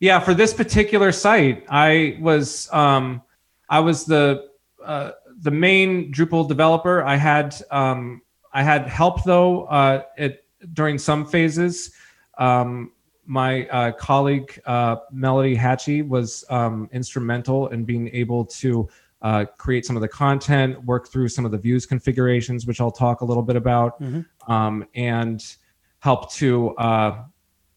yeah, for this particular site, I was um, I was the uh, the main Drupal developer. I had um, I had help though uh, it, during some phases. Um, my uh, colleague uh, Melody Hatchie was um, instrumental in being able to uh, create some of the content, work through some of the views configurations, which I'll talk a little bit about, mm-hmm. um, and help to. Uh,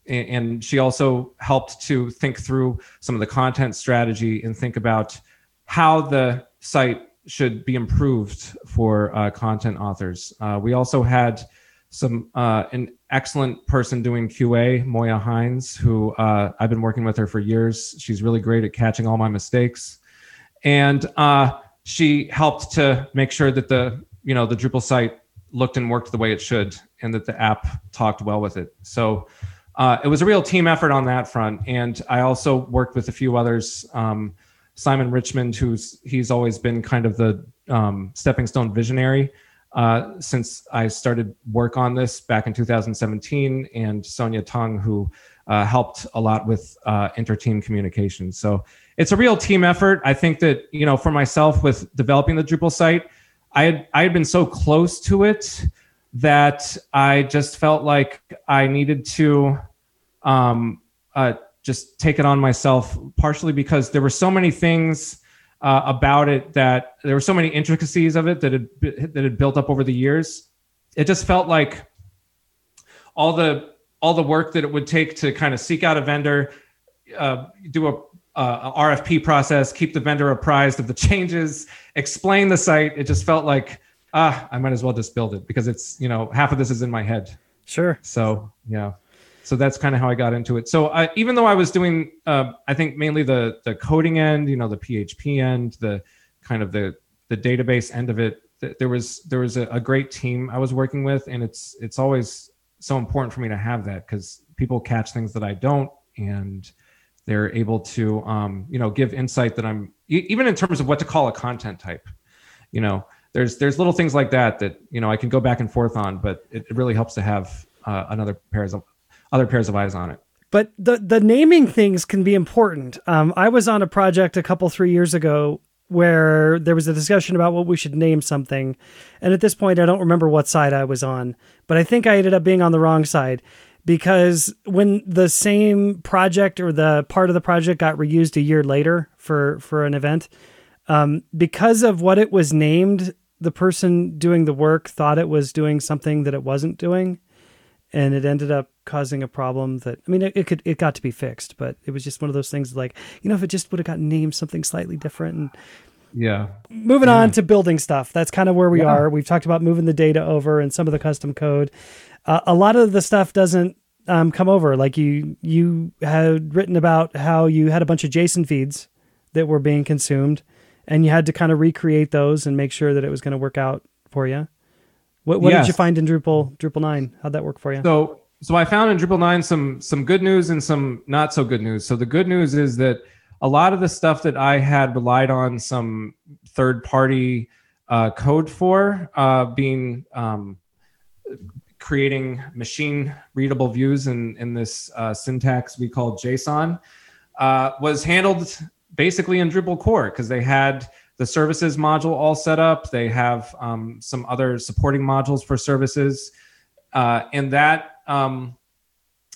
and she also helped to think through some of the content strategy and think about how the site should be improved for uh, content authors. Uh, we also had some uh, an excellent person doing QA, Moya Hines, who uh, I've been working with her for years. She's really great at catching all my mistakes, and uh, she helped to make sure that the you know the Drupal site looked and worked the way it should, and that the app talked well with it. So uh, it was a real team effort on that front, and I also worked with a few others. Um, Simon Richmond, who's he's always been kind of the um, stepping stone visionary uh, since I started work on this back in 2017, and Sonia Tong, who uh, helped a lot with uh, inter-team communication. So it's a real team effort. I think that you know, for myself, with developing the Drupal site, I had I had been so close to it that I just felt like I needed to um, uh, just take it on myself, partially because there were so many things uh, about it that there were so many intricacies of it that had that had built up over the years. It just felt like all the all the work that it would take to kind of seek out a vendor, uh, do a, a RFP process, keep the vendor apprised of the changes, explain the site. It just felt like ah, I might as well just build it because it's you know half of this is in my head. Sure. So yeah so that's kind of how I got into it. So I, even though I was doing, uh, I think mainly the the coding end, you know, the PHP end, the kind of the the database end of it, th- there was there was a, a, great team I was working with, and it's it's always so important for me to have that because people catch things that I don't, and they're able to um, you know give insight that I'm even in terms of what to call a content type, you know. There's there's little things like that that you know I can go back and forth on, but it, it really helps to have uh, another pair of other pairs of eyes on it. But the the naming things can be important. Um, I was on a project a couple three years ago where there was a discussion about what we should name something, and at this point I don't remember what side I was on, but I think I ended up being on the wrong side because when the same project or the part of the project got reused a year later for for an event, um, because of what it was named, the person doing the work thought it was doing something that it wasn't doing and it ended up causing a problem that I mean it, it, could it got to be fixed, but it was just one of those things like you know if it just would have gotten named something slightly different and yeah. Moving yeah. on to building stuff. That's kind of where we yeah. are. We've talked about moving the data over and some of the custom code. Uh, a lot of the stuff doesn't um, come over. Like you you had written about how you had a bunch of JSON feeds that were being consumed, and you had to kind of recreate those and make sure that it was going to work out for you. What, what yes. did you find in Drupal Drupal nine? How'd that work for you? So so I found in Drupal nine some some good news and some not so good news. So the good news is that a lot of the stuff that I had relied on some third party uh, code for, uh, being um, creating machine readable views in in this uh, syntax we call JSON, uh, was handled basically in Drupal core because they had the services module all set up. They have um, some other supporting modules for services. Uh, and that um,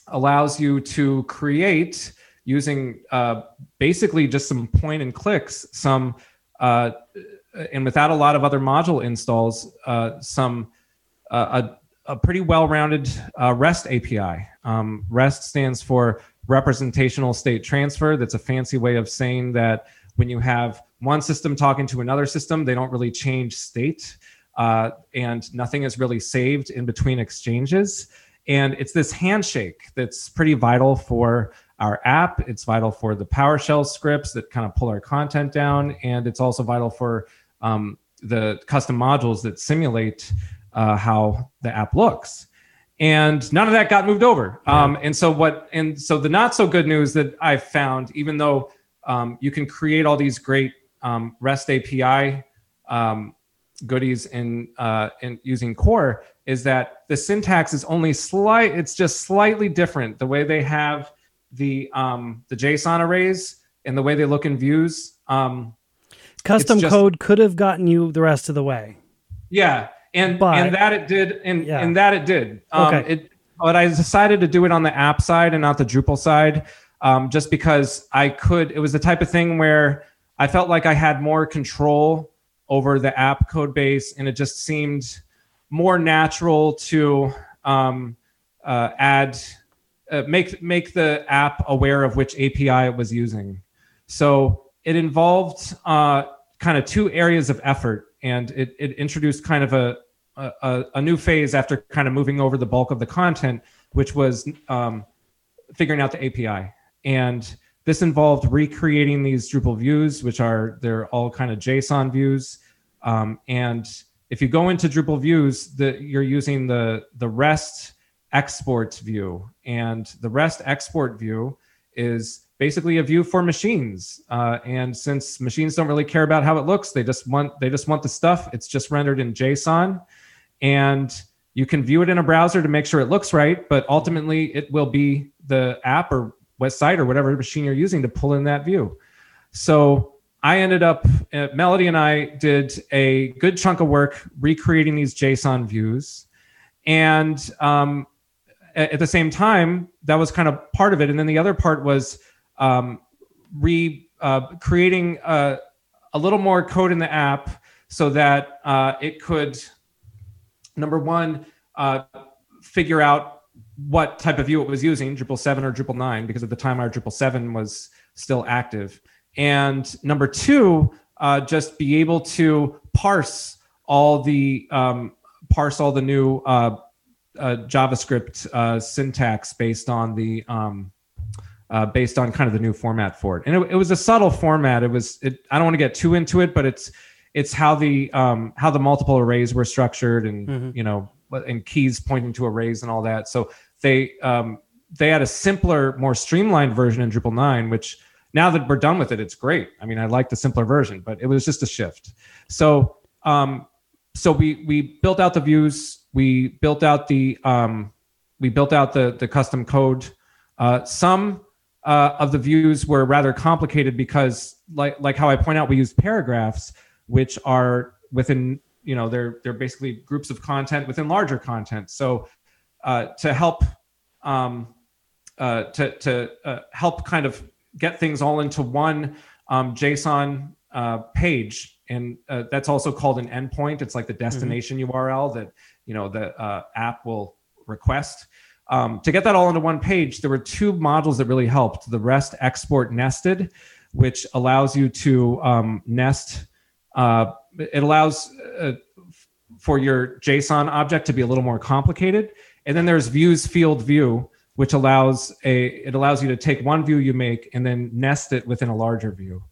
allows you to create using uh, basically just some point and clicks, some, uh, and without a lot of other module installs, uh, some, uh, a, a, pretty well-rounded uh, REST API. Um, REST stands for representational state transfer. That's a fancy way of saying that when you have one system talking to another system, they don't really change state, uh, and nothing is really saved in between exchanges. And it's this handshake that's pretty vital for our app. It's vital for the PowerShell scripts that kind of pull our content down, and it's also vital for um, the custom modules that simulate uh, how the app looks. And none of that got moved over. Um, and so what? And so the not so good news that I've found, even though um, you can create all these great um, REST API um, goodies in uh, in using Core, is that the syntax is only slight. It's just slightly different. The way they have the um, the JSON arrays and the way they look in views. Um, Custom just, code could have gotten you the rest of the way. Yeah, and but, and that it did, and yeah. and that it did. Um, okay. It, but I decided to do it on the app side and not the Drupal side, um, just because I could. It was the type of thing where I felt like I had more control over the app code base, and it just seemed more natural to um, uh, add uh, make make the app aware of which API it was using. So it involved uh, kind of two areas of effort, and it, it introduced kind of a, a, a new phase after kind of moving over the bulk of the content, which was um, figuring out the API. And this involved recreating these Drupal views, which are they're all kind of JSON views. Um, and if you go into Drupal views, the, you're using the the REST exports view. And the REST export view is basically a view for machines. Uh, and since machines don't really care about how it looks, they just want they just want the stuff. It's just rendered in JSON, and you can view it in a browser to make sure it looks right. But ultimately, it will be the app or website or whatever machine you're using to pull in that view. So I ended up, uh, Melody and I did a good chunk of work recreating these JSON views. And um, at the same time, that was kind of part of it. And then the other part was um, re uh, creating a, a, little more code in the app so that uh, it could, number one, uh, figure out what type of view it was using, Drupal 7 or Drupal 9, because at the time our Drupal 7 was still active. And number two, uh, just be able to parse all the um, parse all the new uh, uh, JavaScript uh, syntax based on the um, uh, based on kind of the new format for it. And it, it, was a subtle format. It was. It, I don't want to get too into it, but it's it's how the um, how the multiple arrays were structured, and mm-hmm. you know, and keys pointing to arrays and all that. So they um, they had a simpler, more streamlined version in Drupal nine, which now that we're done with it, it's great. I mean, I like the simpler version, but it was just a shift. So um, so we we built out the views we built out the um, we built out the the custom code. Uh, some uh, of the views were rather complicated because, like like how I point out, we used paragraphs, which are within you know they're they're basically groups of content within larger content. So uh, to help um, uh, to to uh, help kind of get things all into one um, JSON uh, page, and uh, that's also called an endpoint. It's like the mm-hmm. destination mm-hmm. URL that you know the uh, app will request. Um, to get that all into one page, there were two modules that really helped. The REST export nested, which allows you to um, nest. Uh, it allows uh, for your JSON object to be a little more complicated. And then there's views field view, which allows a it allows you to take one view you make and then nest it within a larger view.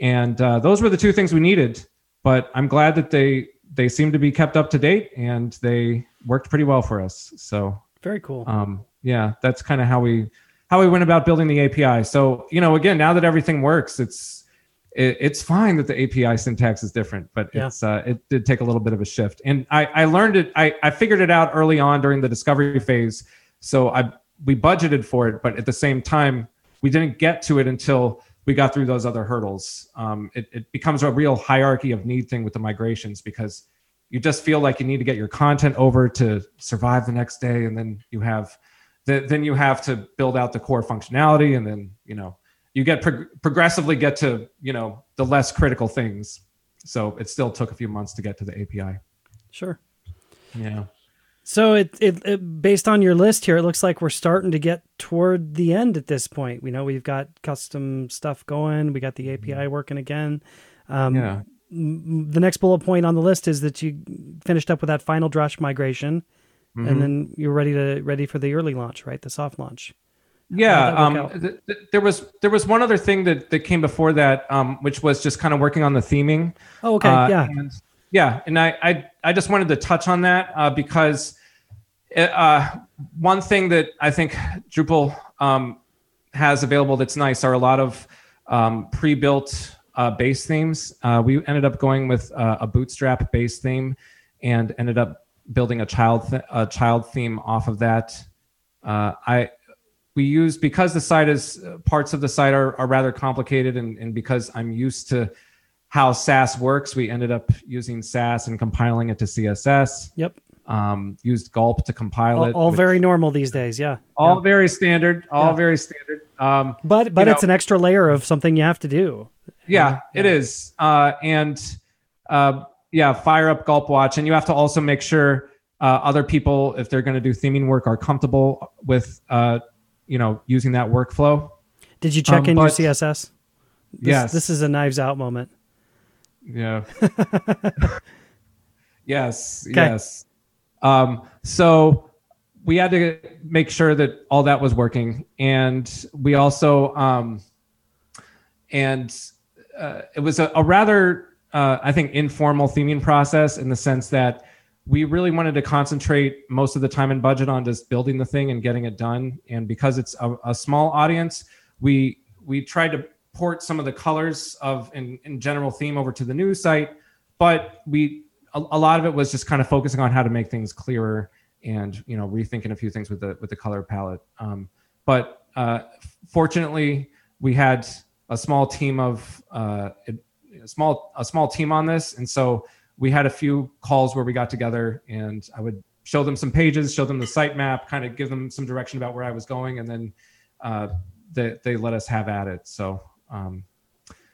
And uh, those were the two things we needed. But I'm glad that they they seem to be kept up to date and they worked pretty well for us. So very cool. Um, yeah, that's kind of how we how we went about building the API. So you know, again, now that everything works, it's it, it's fine that the API syntax is different, but yeah. it's uh, it did take a little bit of a shift. And I I learned it. I I figured it out early on during the discovery phase. So I we budgeted for it, but at the same time, we didn't get to it until we got through those other hurdles. Um, it, it becomes a real hierarchy of need thing with the migrations because you just feel like you need to get your content over to survive the next day, and then you have the, then you have to build out the core functionality, and then you know you get prog- progressively get to you know the less critical things. So it still took a few months to get to the API. Sure. Yeah. So it, it, it based on your list here, it looks like we're starting to get toward the end at this point. We know we've got custom stuff going. We got the API working again. Um, yeah. The next bullet point on the list is that you finished up with that final Drush migration, Mhm. and then you're ready to ready for the early launch, right? The soft launch. Yeah, um, th- th- there was there was one other thing that that came before that, um, which was just kind of working on the theming. Oh, okay, Uh, yeah. and, yeah, and I, I I just wanted to touch on that uh, because it, uh, one thing that I think Drupal um, has available that's nice are a lot of um, pre-built uh, base themes. Uh, we ended up going with uh, a Bootstrap base theme, and ended up building a child th- a child theme off of that. Uh, I we use because the site is uh, parts of the site are, are rather complicated, and, and because I'm used to how Sass works, we ended up using Sass and compiling it to CSS. Yep. Um, used Gulp to compile All, it. all which- very normal these days. Yeah. all Yeah. very standard. All Yeah. very standard. Um, But but it's know- an extra layer of something you have to do. yeah, it Yeah. is. Uh, and uh, yeah, fire up Gulp Watch, and you have to also make sure uh, other people, if they're going to do theming work, are comfortable with uh, you know using that workflow. Did you check Um, in your CSS? This, Yes. This is a knives out moment. Yeah. [laughs] yes. Okay. Yes. Um, so we had to make sure that all that was working, and we also um, and uh, it was a, a rather uh, I think informal theming process in the sense that we really wanted to concentrate most of the time and budget on just building the thing and getting it done. And because it's a, a small audience, we we tried to port some of the colors of in, in general theme over to the new site, but we a, a lot of it was just kind of focusing on how to make things clearer and you know rethinking a few things with the with the color palette. Um, but uh, fortunately, we had a small team of uh, a small a small team on this, and so we had a few calls where we got together and I would show them some pages, show them the sitemap, kind of give them some direction about where I was going, and then uh, they they let us have at it. So um,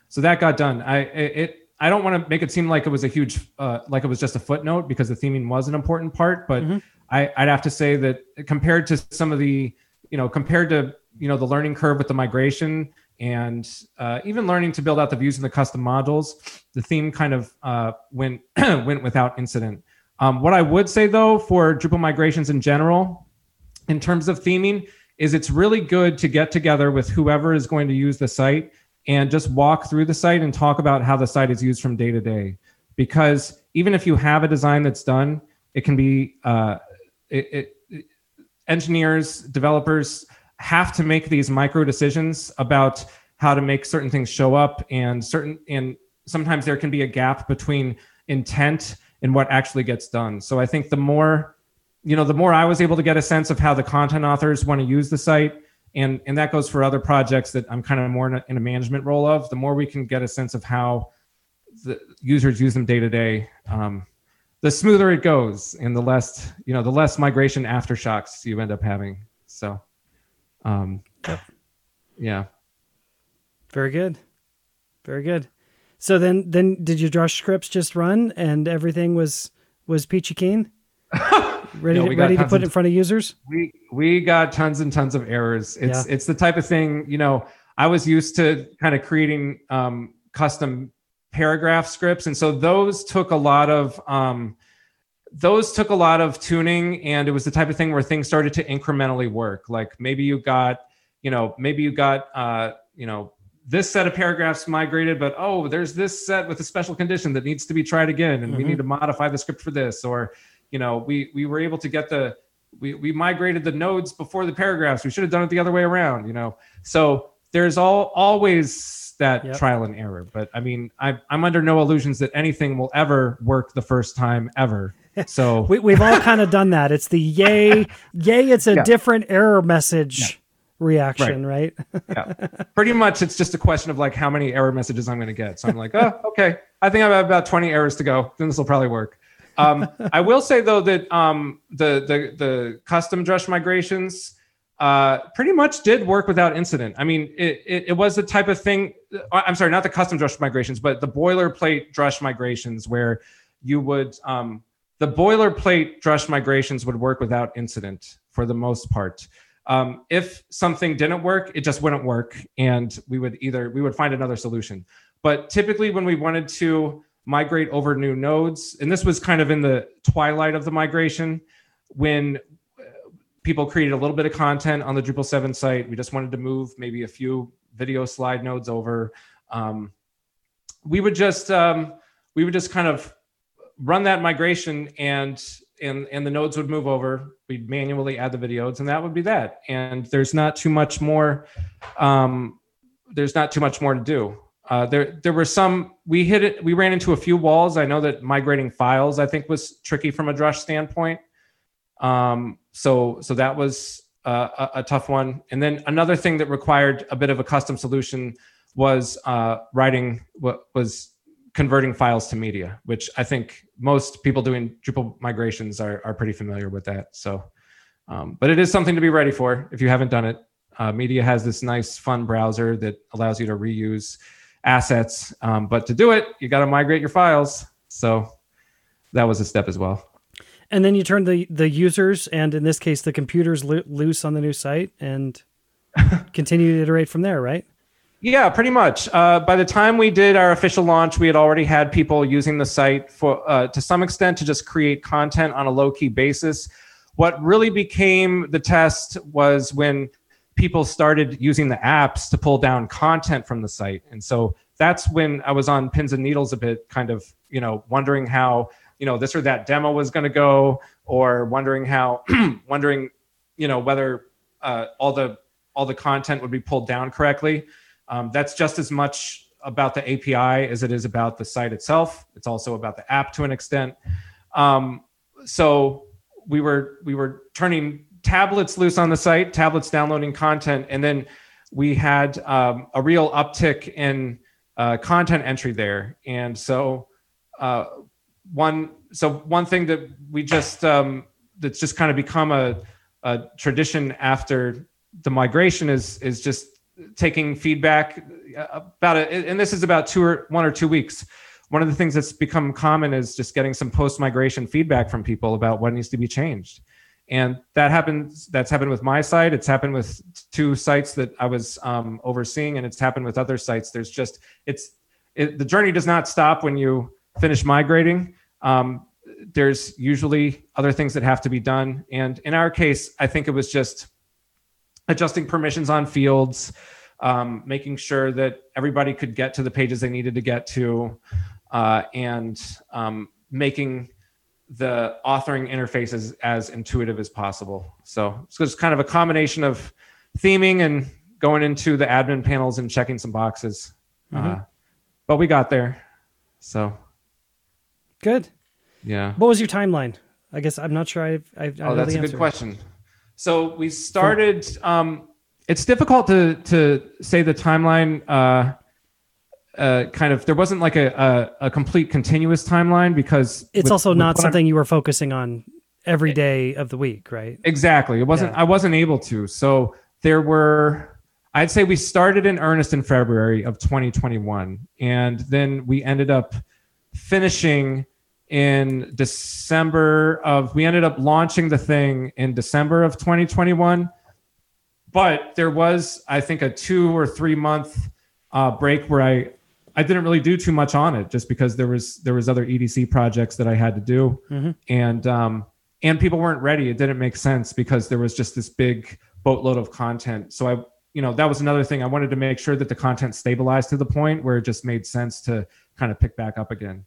so that got done. I it, I don't want to make it seem like it was a huge uh, like it was just a footnote because the theming was an important part, but Mhm. I, I'd have to say that compared to some of the you know compared to you know the learning curve with the migration and uh, even learning to build out the views and the custom modules, the theme kind of uh, went [clears throat] went without incident. Um, what I would say though for Drupal migrations in general, in terms of theming, is it's really good to get together with whoever is going to use the site and just walk through the site and talk about how the site is used from day to day. Because even if you have a design that's done, it can be uh, it, it, engineers, developers have to make these micro decisions about how to make certain things show up and certain and sometimes there can be a gap between intent and what actually gets done. So I think the more you know, the more I was able to get a sense of how the content authors want to use the site, and and that goes for other projects that I'm kind of more in a, in a management role of. The more we can get a sense of how the users use them day to day, um, the smoother it goes, and the less you know, the less migration aftershocks you end up having. So, um, yeah. Very good. Very good. So then then did your Drush scripts just run and everything was was peachy keen? [laughs] Ready, No, to, we ready to put of- in front of users? we we got tons and tons of errors it's it's the type of thing you know i was used to kind of creating um, custom paragraph scripts and so those took a lot of um, those took a lot of tuning and it was the type of thing where things started to incrementally work like maybe you got you know maybe you got uh, you know this set of paragraphs migrated but oh there's this set with a special condition that needs to be tried again and we Mhm. need to modify the script for this or you know we we were able to get the we, we migrated the nodes before the paragraphs we should have done it the other way around you know so there's all always that Yep. trial and error but i mean I, i'm under no illusions that anything will ever work the first time ever [laughs] so We, we've all kind of done that. It's the yay, yay, it's a Yeah. different error message reaction, right? yeah. pretty much it's just a question of like how many error messages i'm going to get so i'm like oh okay i think i have about 20 errors to go then this will probably work um, i will say though that um, the, the the custom drush migrations uh, pretty much did work without incident i mean it, it, it was the type of thing uh, i'm sorry not the custom drush migrations but the boilerplate drush migrations where you would um, the boilerplate Drush migrations would work without incident for the most part. Um, if something didn't work, it just wouldn't work, and we would either we would find another solution. But typically, when we wanted to migrate over new nodes, and this was kind of in the twilight of the migration, when uh, people created a little bit of content on the Drupal 7 site, we just wanted to move maybe a few video slide nodes over. Um, we would just um, we would just kind of run that migration and and and the nodes would move over. We'd manually add the videos, and that would be that. And there's not too much more. Um, there's not too much more to do. Uh, there there were some we hit it. We ran into a few walls. I know that migrating files I think was tricky from a Drush standpoint. Um, so so that was uh, a, a, tough one. And then another thing that required a bit of a custom solution was uh, writing what was converting files to media, which I think most people doing Drupal migrations are, are pretty familiar with that. So, um, but it is something to be ready for if you haven't done it. Uh, media has this nice, fun browser that allows you to reuse assets. Um, but to do it, you got to migrate your files. So that was a step as well. And then you turn the the users and in this case the computers lo- loose on the new site and [laughs] continue to iterate from there, right? Yeah, pretty much. Uh, by the time we did our official launch, we had already had people using the site for uh, to some extent to just create content on a low key basis. What really became the test was when people started using the apps to pull down content from the site, and so that's when I was on pins and needles a bit, kind of you know wondering how you know this or that demo was going to go, or wondering how [clears throat] wondering you know whether uh, all the all the content would be pulled down correctly. Um, that's just as much about the API as it is about the site itself. It's also about the app to an extent. Um, so we were we were turning tablets loose on the site, tablets downloading content, and then we had um, a real uptick in uh, content entry there. And so uh, one so one thing that we just um, that's just kind of become a, a tradition after the migration is is just taking feedback about it, and this is about two or one or two weeks. One of the things that's become common is just getting some post migration feedback from people about what needs to be changed, and that happens. That's happened with my site. It's happened with two sites that I was um, overseeing, and it's happened with other sites. There's just it's it, the journey does not stop when you finish migrating. Um, there's usually other things that have to be done, and in our case, I think it was just adjusting permissions on fields, um, making sure that everybody could get to the pages they needed to get to, uh, and um, making the authoring interfaces as intuitive as possible. So, so it's kind of a combination of theming and going into the admin panels and checking some boxes. Mm-hmm. Uh, but we got there. So good. Yeah. What was your timeline? I guess I'm not sure I've. I've oh, that's a good question. So we started. Um, it's difficult to to say the timeline. Uh, uh, kind of there wasn't like a, a, a complete continuous timeline because it's with, also not something I'm, you were focusing on every day of the week, right? Exactly. It wasn't. Yeah. I wasn't able to. So there were. I'd say we started in earnest in February of 2021, and then we ended up finishing in December of we ended up launching the thing in December of 2021 but there was I think a 2 or 3 month uh, break where I I didn't really do too much on it just because there was there was other EDC projects that I had to do. Mm-hmm. and um and people weren't ready. It didn't make sense because there was just this big boatload of content. So I you know that was another thing. I wanted to make sure that the content stabilized to the point where it just made sense to kind of pick back up again.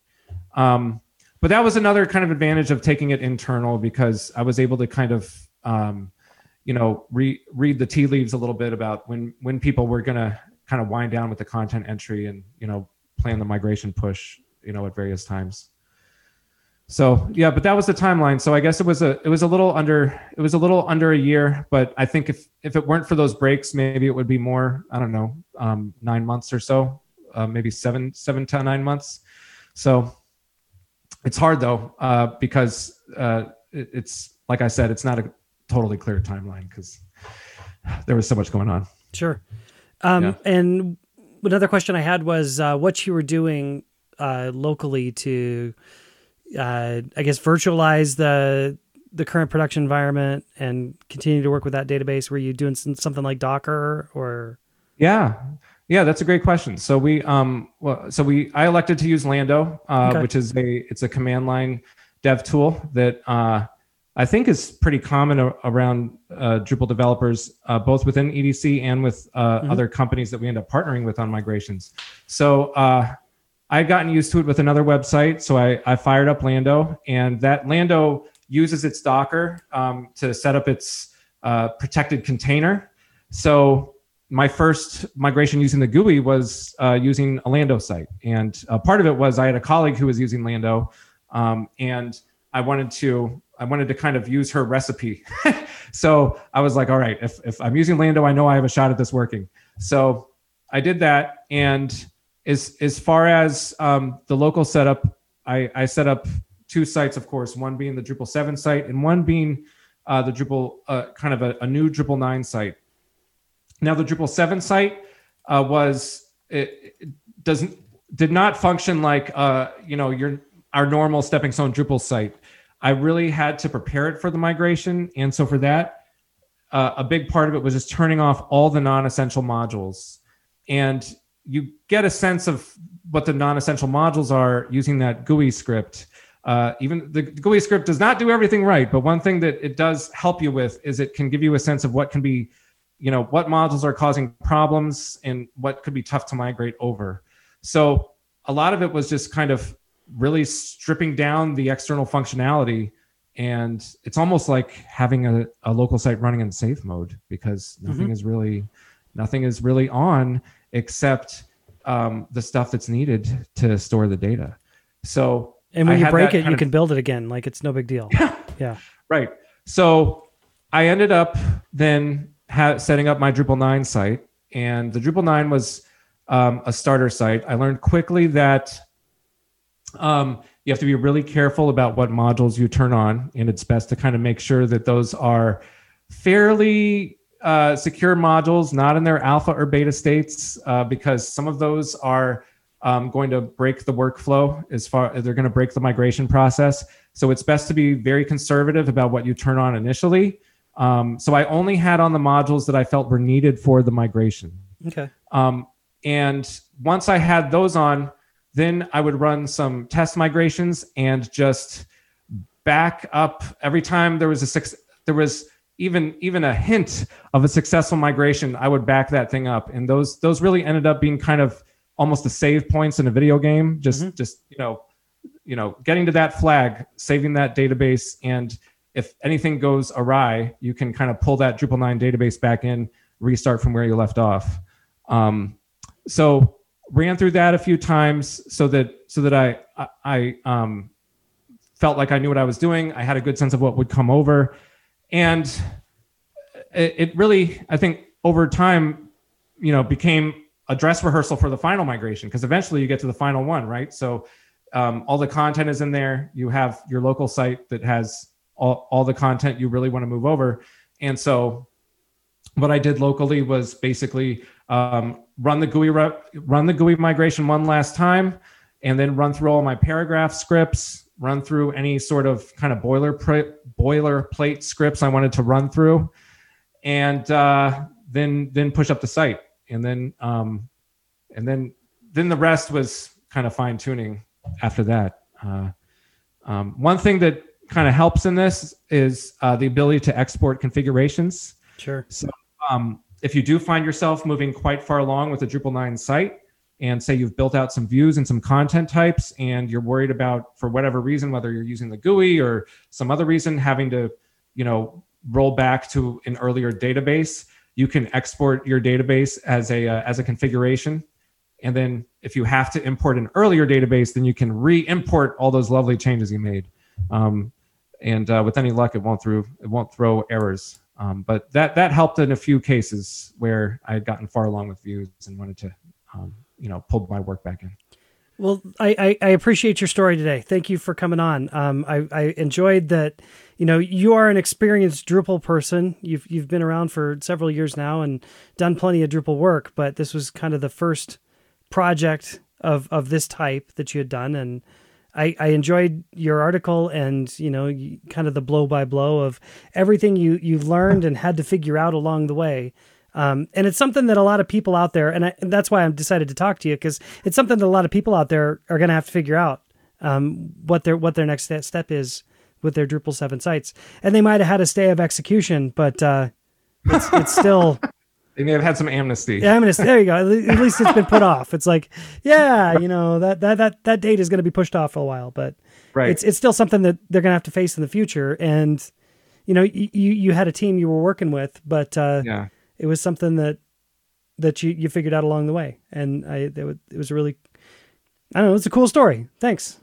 Um but that was another kind of advantage of taking it internal because I was able to kind of, um, you know, re- read the tea leaves a little bit about when when people were going to kind of wind down with the content entry and you know plan the migration push, you know, at various times. So yeah, but that was the timeline. So I guess it was a it was a little under it was a little under a year, but I think if if it weren't for those breaks, maybe it would be more. I don't know, um, nine months or so, uh, maybe seven seven to nine months. So it's hard though uh, because uh, it, it's like I said, it's not a totally clear timeline because there was so much going on. Sure. Um, yeah. And another question I had was uh, what you were doing uh, locally to uh, I guess virtualize the the current production environment and continue to work with that database? Were you doing something like Docker or? Yeah, yeah, that's a great question. So we um well so we I elected to use Lando, uh, okay. which is a it's a command line dev tool that uh, I think is pretty common a- around uh, Drupal developers, uh, both within EDC and with uh, mm-hmm. other companies that we end up partnering with on migrations. So uh, I had gotten used to it with another website, so I, I fired up Lando, and that Lando uses its Docker um, to set up its uh, protected container. So my first migration using the GUI was uh, using a Lando site, and part of it was I had a colleague who was using Lando, um, and I wanted to I wanted to kind of use her recipe. [laughs] so I was like, all right, if, if I'm using Lando, I know I have a shot at this working. So I did that. And as, as far as um, the local setup, I, I set up two sites, of course, one being the Drupal 7 site and one being uh, the Drupal, uh, kind of a, a, new Drupal 9 site. Now, the Drupal 7 site uh, was, it, it, doesn't, did not function like, uh, you know, your, our normal stepping stone Drupal site. I really had to prepare it for the migration. And so for that, uh, a big part of it was just turning off all the non-essential modules. And you get a sense of what the non-essential modules are using that GUI script. Uh, even the GUI script does not do everything right, but one thing that it does help you with is it can give you a sense of what can be, you know, what modules are causing problems and what could be tough to migrate over. So a lot of it was just kind of really stripping down the external functionality. And it's almost like having a, a local site running in safe mode because nothing mm-hmm. is really nothing is really on except um, the stuff that's needed to store the data. So and when I you break it you of, can build it again. Like it's no big deal. Yeah. [laughs] Yeah right. So i ended up then ha- setting up my drupal 9 site. And the drupal 9 was um, a starter site. I learned quickly that um, you have to be really careful about what modules you turn on, and it's best to kind of make sure that those are fairly uh, secure modules, not in their alpha or beta states, uh, because some of those are um, going to break the workflow as far as they're going to break the migration process. So it's best to be very conservative about what you turn on initially. Um, so I only had on the modules that I felt were needed for the migration. Okay. Um, and once I had those on, then I would run some test migrations and just back up every time there was a six, there was even even a hint of a successful migration, I would back that thing up. And those those really ended up being kind of almost the save points in a video game. Just mm-hmm. just you know, you know, getting to that flag, saving that database, and if anything goes awry, you can kind of pull that Drupal 9 database back in, restart from where you left off. Um, so ran through that a few times so that so that I I, um, felt like I knew what I was doing. I had a good sense of what would come over, and it, it really I think over time, you know, became a dress rehearsal for the final migration because eventually you get to the final one, right? So um, all the content is in there. You have your local site that has all, all the content you really want to move over, and so what I did locally was basically um, run the GUI run the GUI migration one last time, and then run through all my paragraph scripts, run through any sort of kind of boilerplate boilerplate scripts I wanted to run through, and uh, then then push up the site, and then um, and then then the rest was kind of fine tuning after that. Uh, um, one thing that kind of helps in this is uh, the ability to export configurations. Sure. So um, if you do find yourself moving quite far along with a Drupal 9 site, and say you've built out some views and some content types, and you're worried about, for whatever reason, whether you're using the GUI or some other reason, having to, you know, roll back to an earlier database, you can export your database as a uh, as a configuration, and then if you have to import an earlier database, then you can re-import all those lovely changes you made. Um, and uh, with any luck, it won't through it won't throw errors. Um, but that that helped in a few cases where I had gotten far along with views and wanted to, um, you know, pull my work back in. Well, I, I, I, appreciate your story today. Thank you for coming on. Um, I, I enjoyed that. You know, you are an experienced Drupal person. You've you've been around for several years now and done plenty of Drupal work. But this was kind of the first project of of this type that you had done, and I, I enjoyed your article and you know kind of the blow by blow of everything you you learned and had to figure out along the way. Um, and it's something that a lot of people out there, and, I, and that's why I'm decided to talk to you because it's something that a lot of people out there are going to have to figure out um, what their what their next step is with their Drupal seven sites. And they might have had a stay of execution, but uh, it's, it's still [laughs] They may have had some amnesty. Yeah, amnesty. There you go. At least it's been put off. It's like, yeah, you know that that that that date is going to be pushed off for a while, but right. it's it's still something that they're going to have to face in the future. And you know, you you had a team you were working with, but uh, yeah, it was something that that you you figured out along the way, and I it was, it was really, I don't know, it's a cool story. Thanks.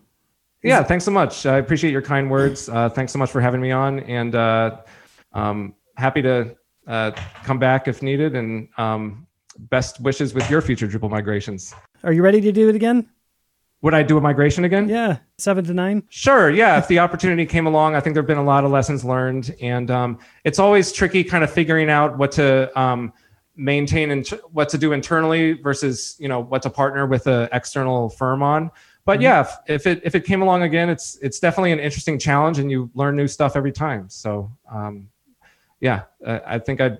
Yeah, thanks so much. I appreciate your kind words. Uh, thanks so much for having me on, and uh, um, happy to uh, come back if needed. And um, best wishes with your future Drupal migrations. Are you ready to do it again? Would I do a migration again? Yeah, seven to nine. Sure. Yeah, if the opportunity came along, I think there've been a lot of lessons learned, and um, it's always tricky, kind of figuring out what to um, maintain and what to do internally versus you know what to partner with an external firm on. But mm-hmm. yeah, if, if, it if it came along again, it's it's definitely an interesting challenge, and you learn new stuff every time. So um, yeah, I think I'd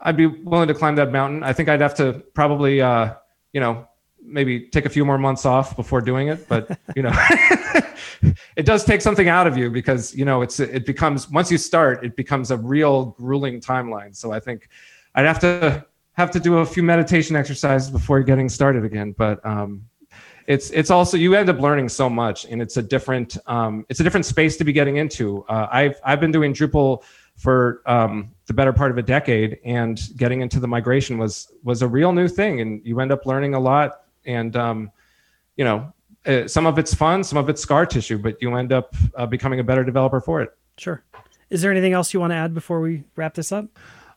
I'd be willing to climb that mountain. I think I'd have to probably uh, you know maybe take a few more months off before doing it, but [laughs] you know [laughs] it does take something out of you because you know it's it becomes once you start it becomes a real grueling timeline. So I think I'd have to have to do a few meditation exercises before getting started again, but um, it's it's also you end up learning so much and it's a different um, it's a different space to be getting into. Uh, I've I've been doing Drupal for um, the better part of a decade, and getting into the migration was was a real new thing, and you end up learning a lot. And um, you know, uh, some of it's fun, some of it's scar tissue, but you end up uh, becoming a better developer for it. Sure. Is there anything else you want to add before we wrap this up?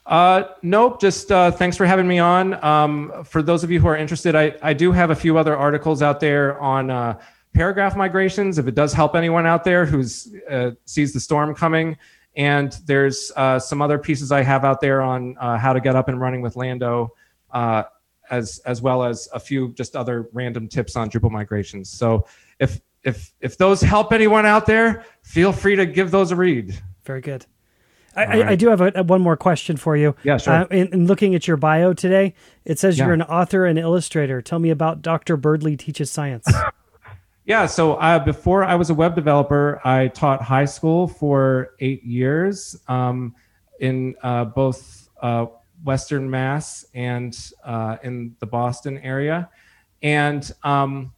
Uh, nope. Just uh, thanks for having me on. Um, for those of you who are interested, I, I do have a few other articles out there on uh, paragraph migrations. If it does help anyone out there who's uh, sees the storm coming, and there's uh, some other pieces I have out there on uh, how to get up and running with Lando, uh, as as well as a few just other random tips on Drupal migrations. So if if if those help anyone out there, feel free to give those a read. Very good. I, right. I, I, do have a, one more question for you. Yeah, sure. Uh, in, in, looking at your bio today, it says yeah. you're an author and illustrator. Tell me about Dr. Birdley Teaches Science. [laughs] Yeah, so uh, before I was a web developer, I taught high school for eight years um, in uh, both uh, Western Mass and uh, in the Boston area. And um,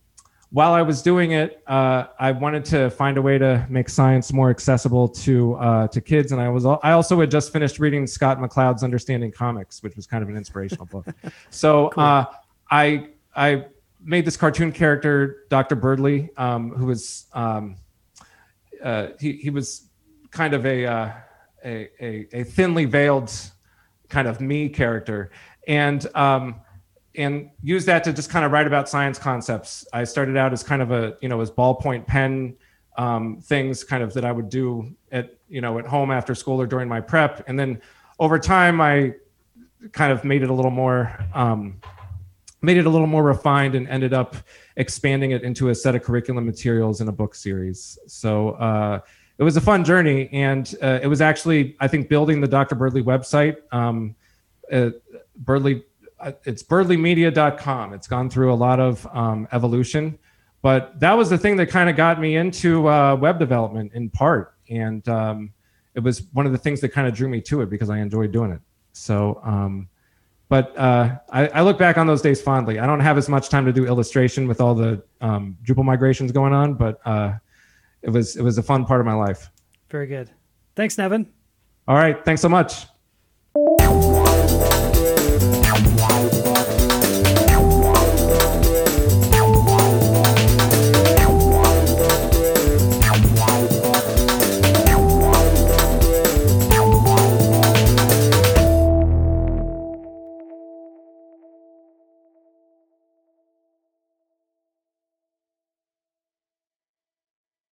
while I was doing it, uh, I wanted to find a way to make science more accessible to uh, to kids. And I was I also had just finished reading Scott McCloud's Understanding Comics, which was kind of an inspirational book. [laughs] So cool. I I made this cartoon character, Dr. Birdley, um, who was um, uh, he he was kind of a, uh, a, a a thinly veiled kind of me character, and um, and use that to just kind of write about science concepts. I started out as kind of a you know as ballpoint pen um, things kind of that I would do at you know at home after school or during my prep, and then over time I kind of made it a little more um, made it a little more refined and ended up expanding it into a set of curriculum materials in a book series. So uh, it was a fun journey, and uh, it was actually I think building the Dr. Birdley website. Um, uh, Birdley, uh, it's birdleymedia.com. It's gone through a lot of um, evolution, but that was the thing that kind of got me into uh, web development in part, and um, it was one of the things that kind of drew me to it because I enjoyed doing it. So um, but uh, I, I, look back on those days fondly. I don't have as much time to do illustration with all the um, Drupal migrations going on, but uh, it was it was a fun part of my life. Very good. Thanks, Nevin. All right. Thanks so much.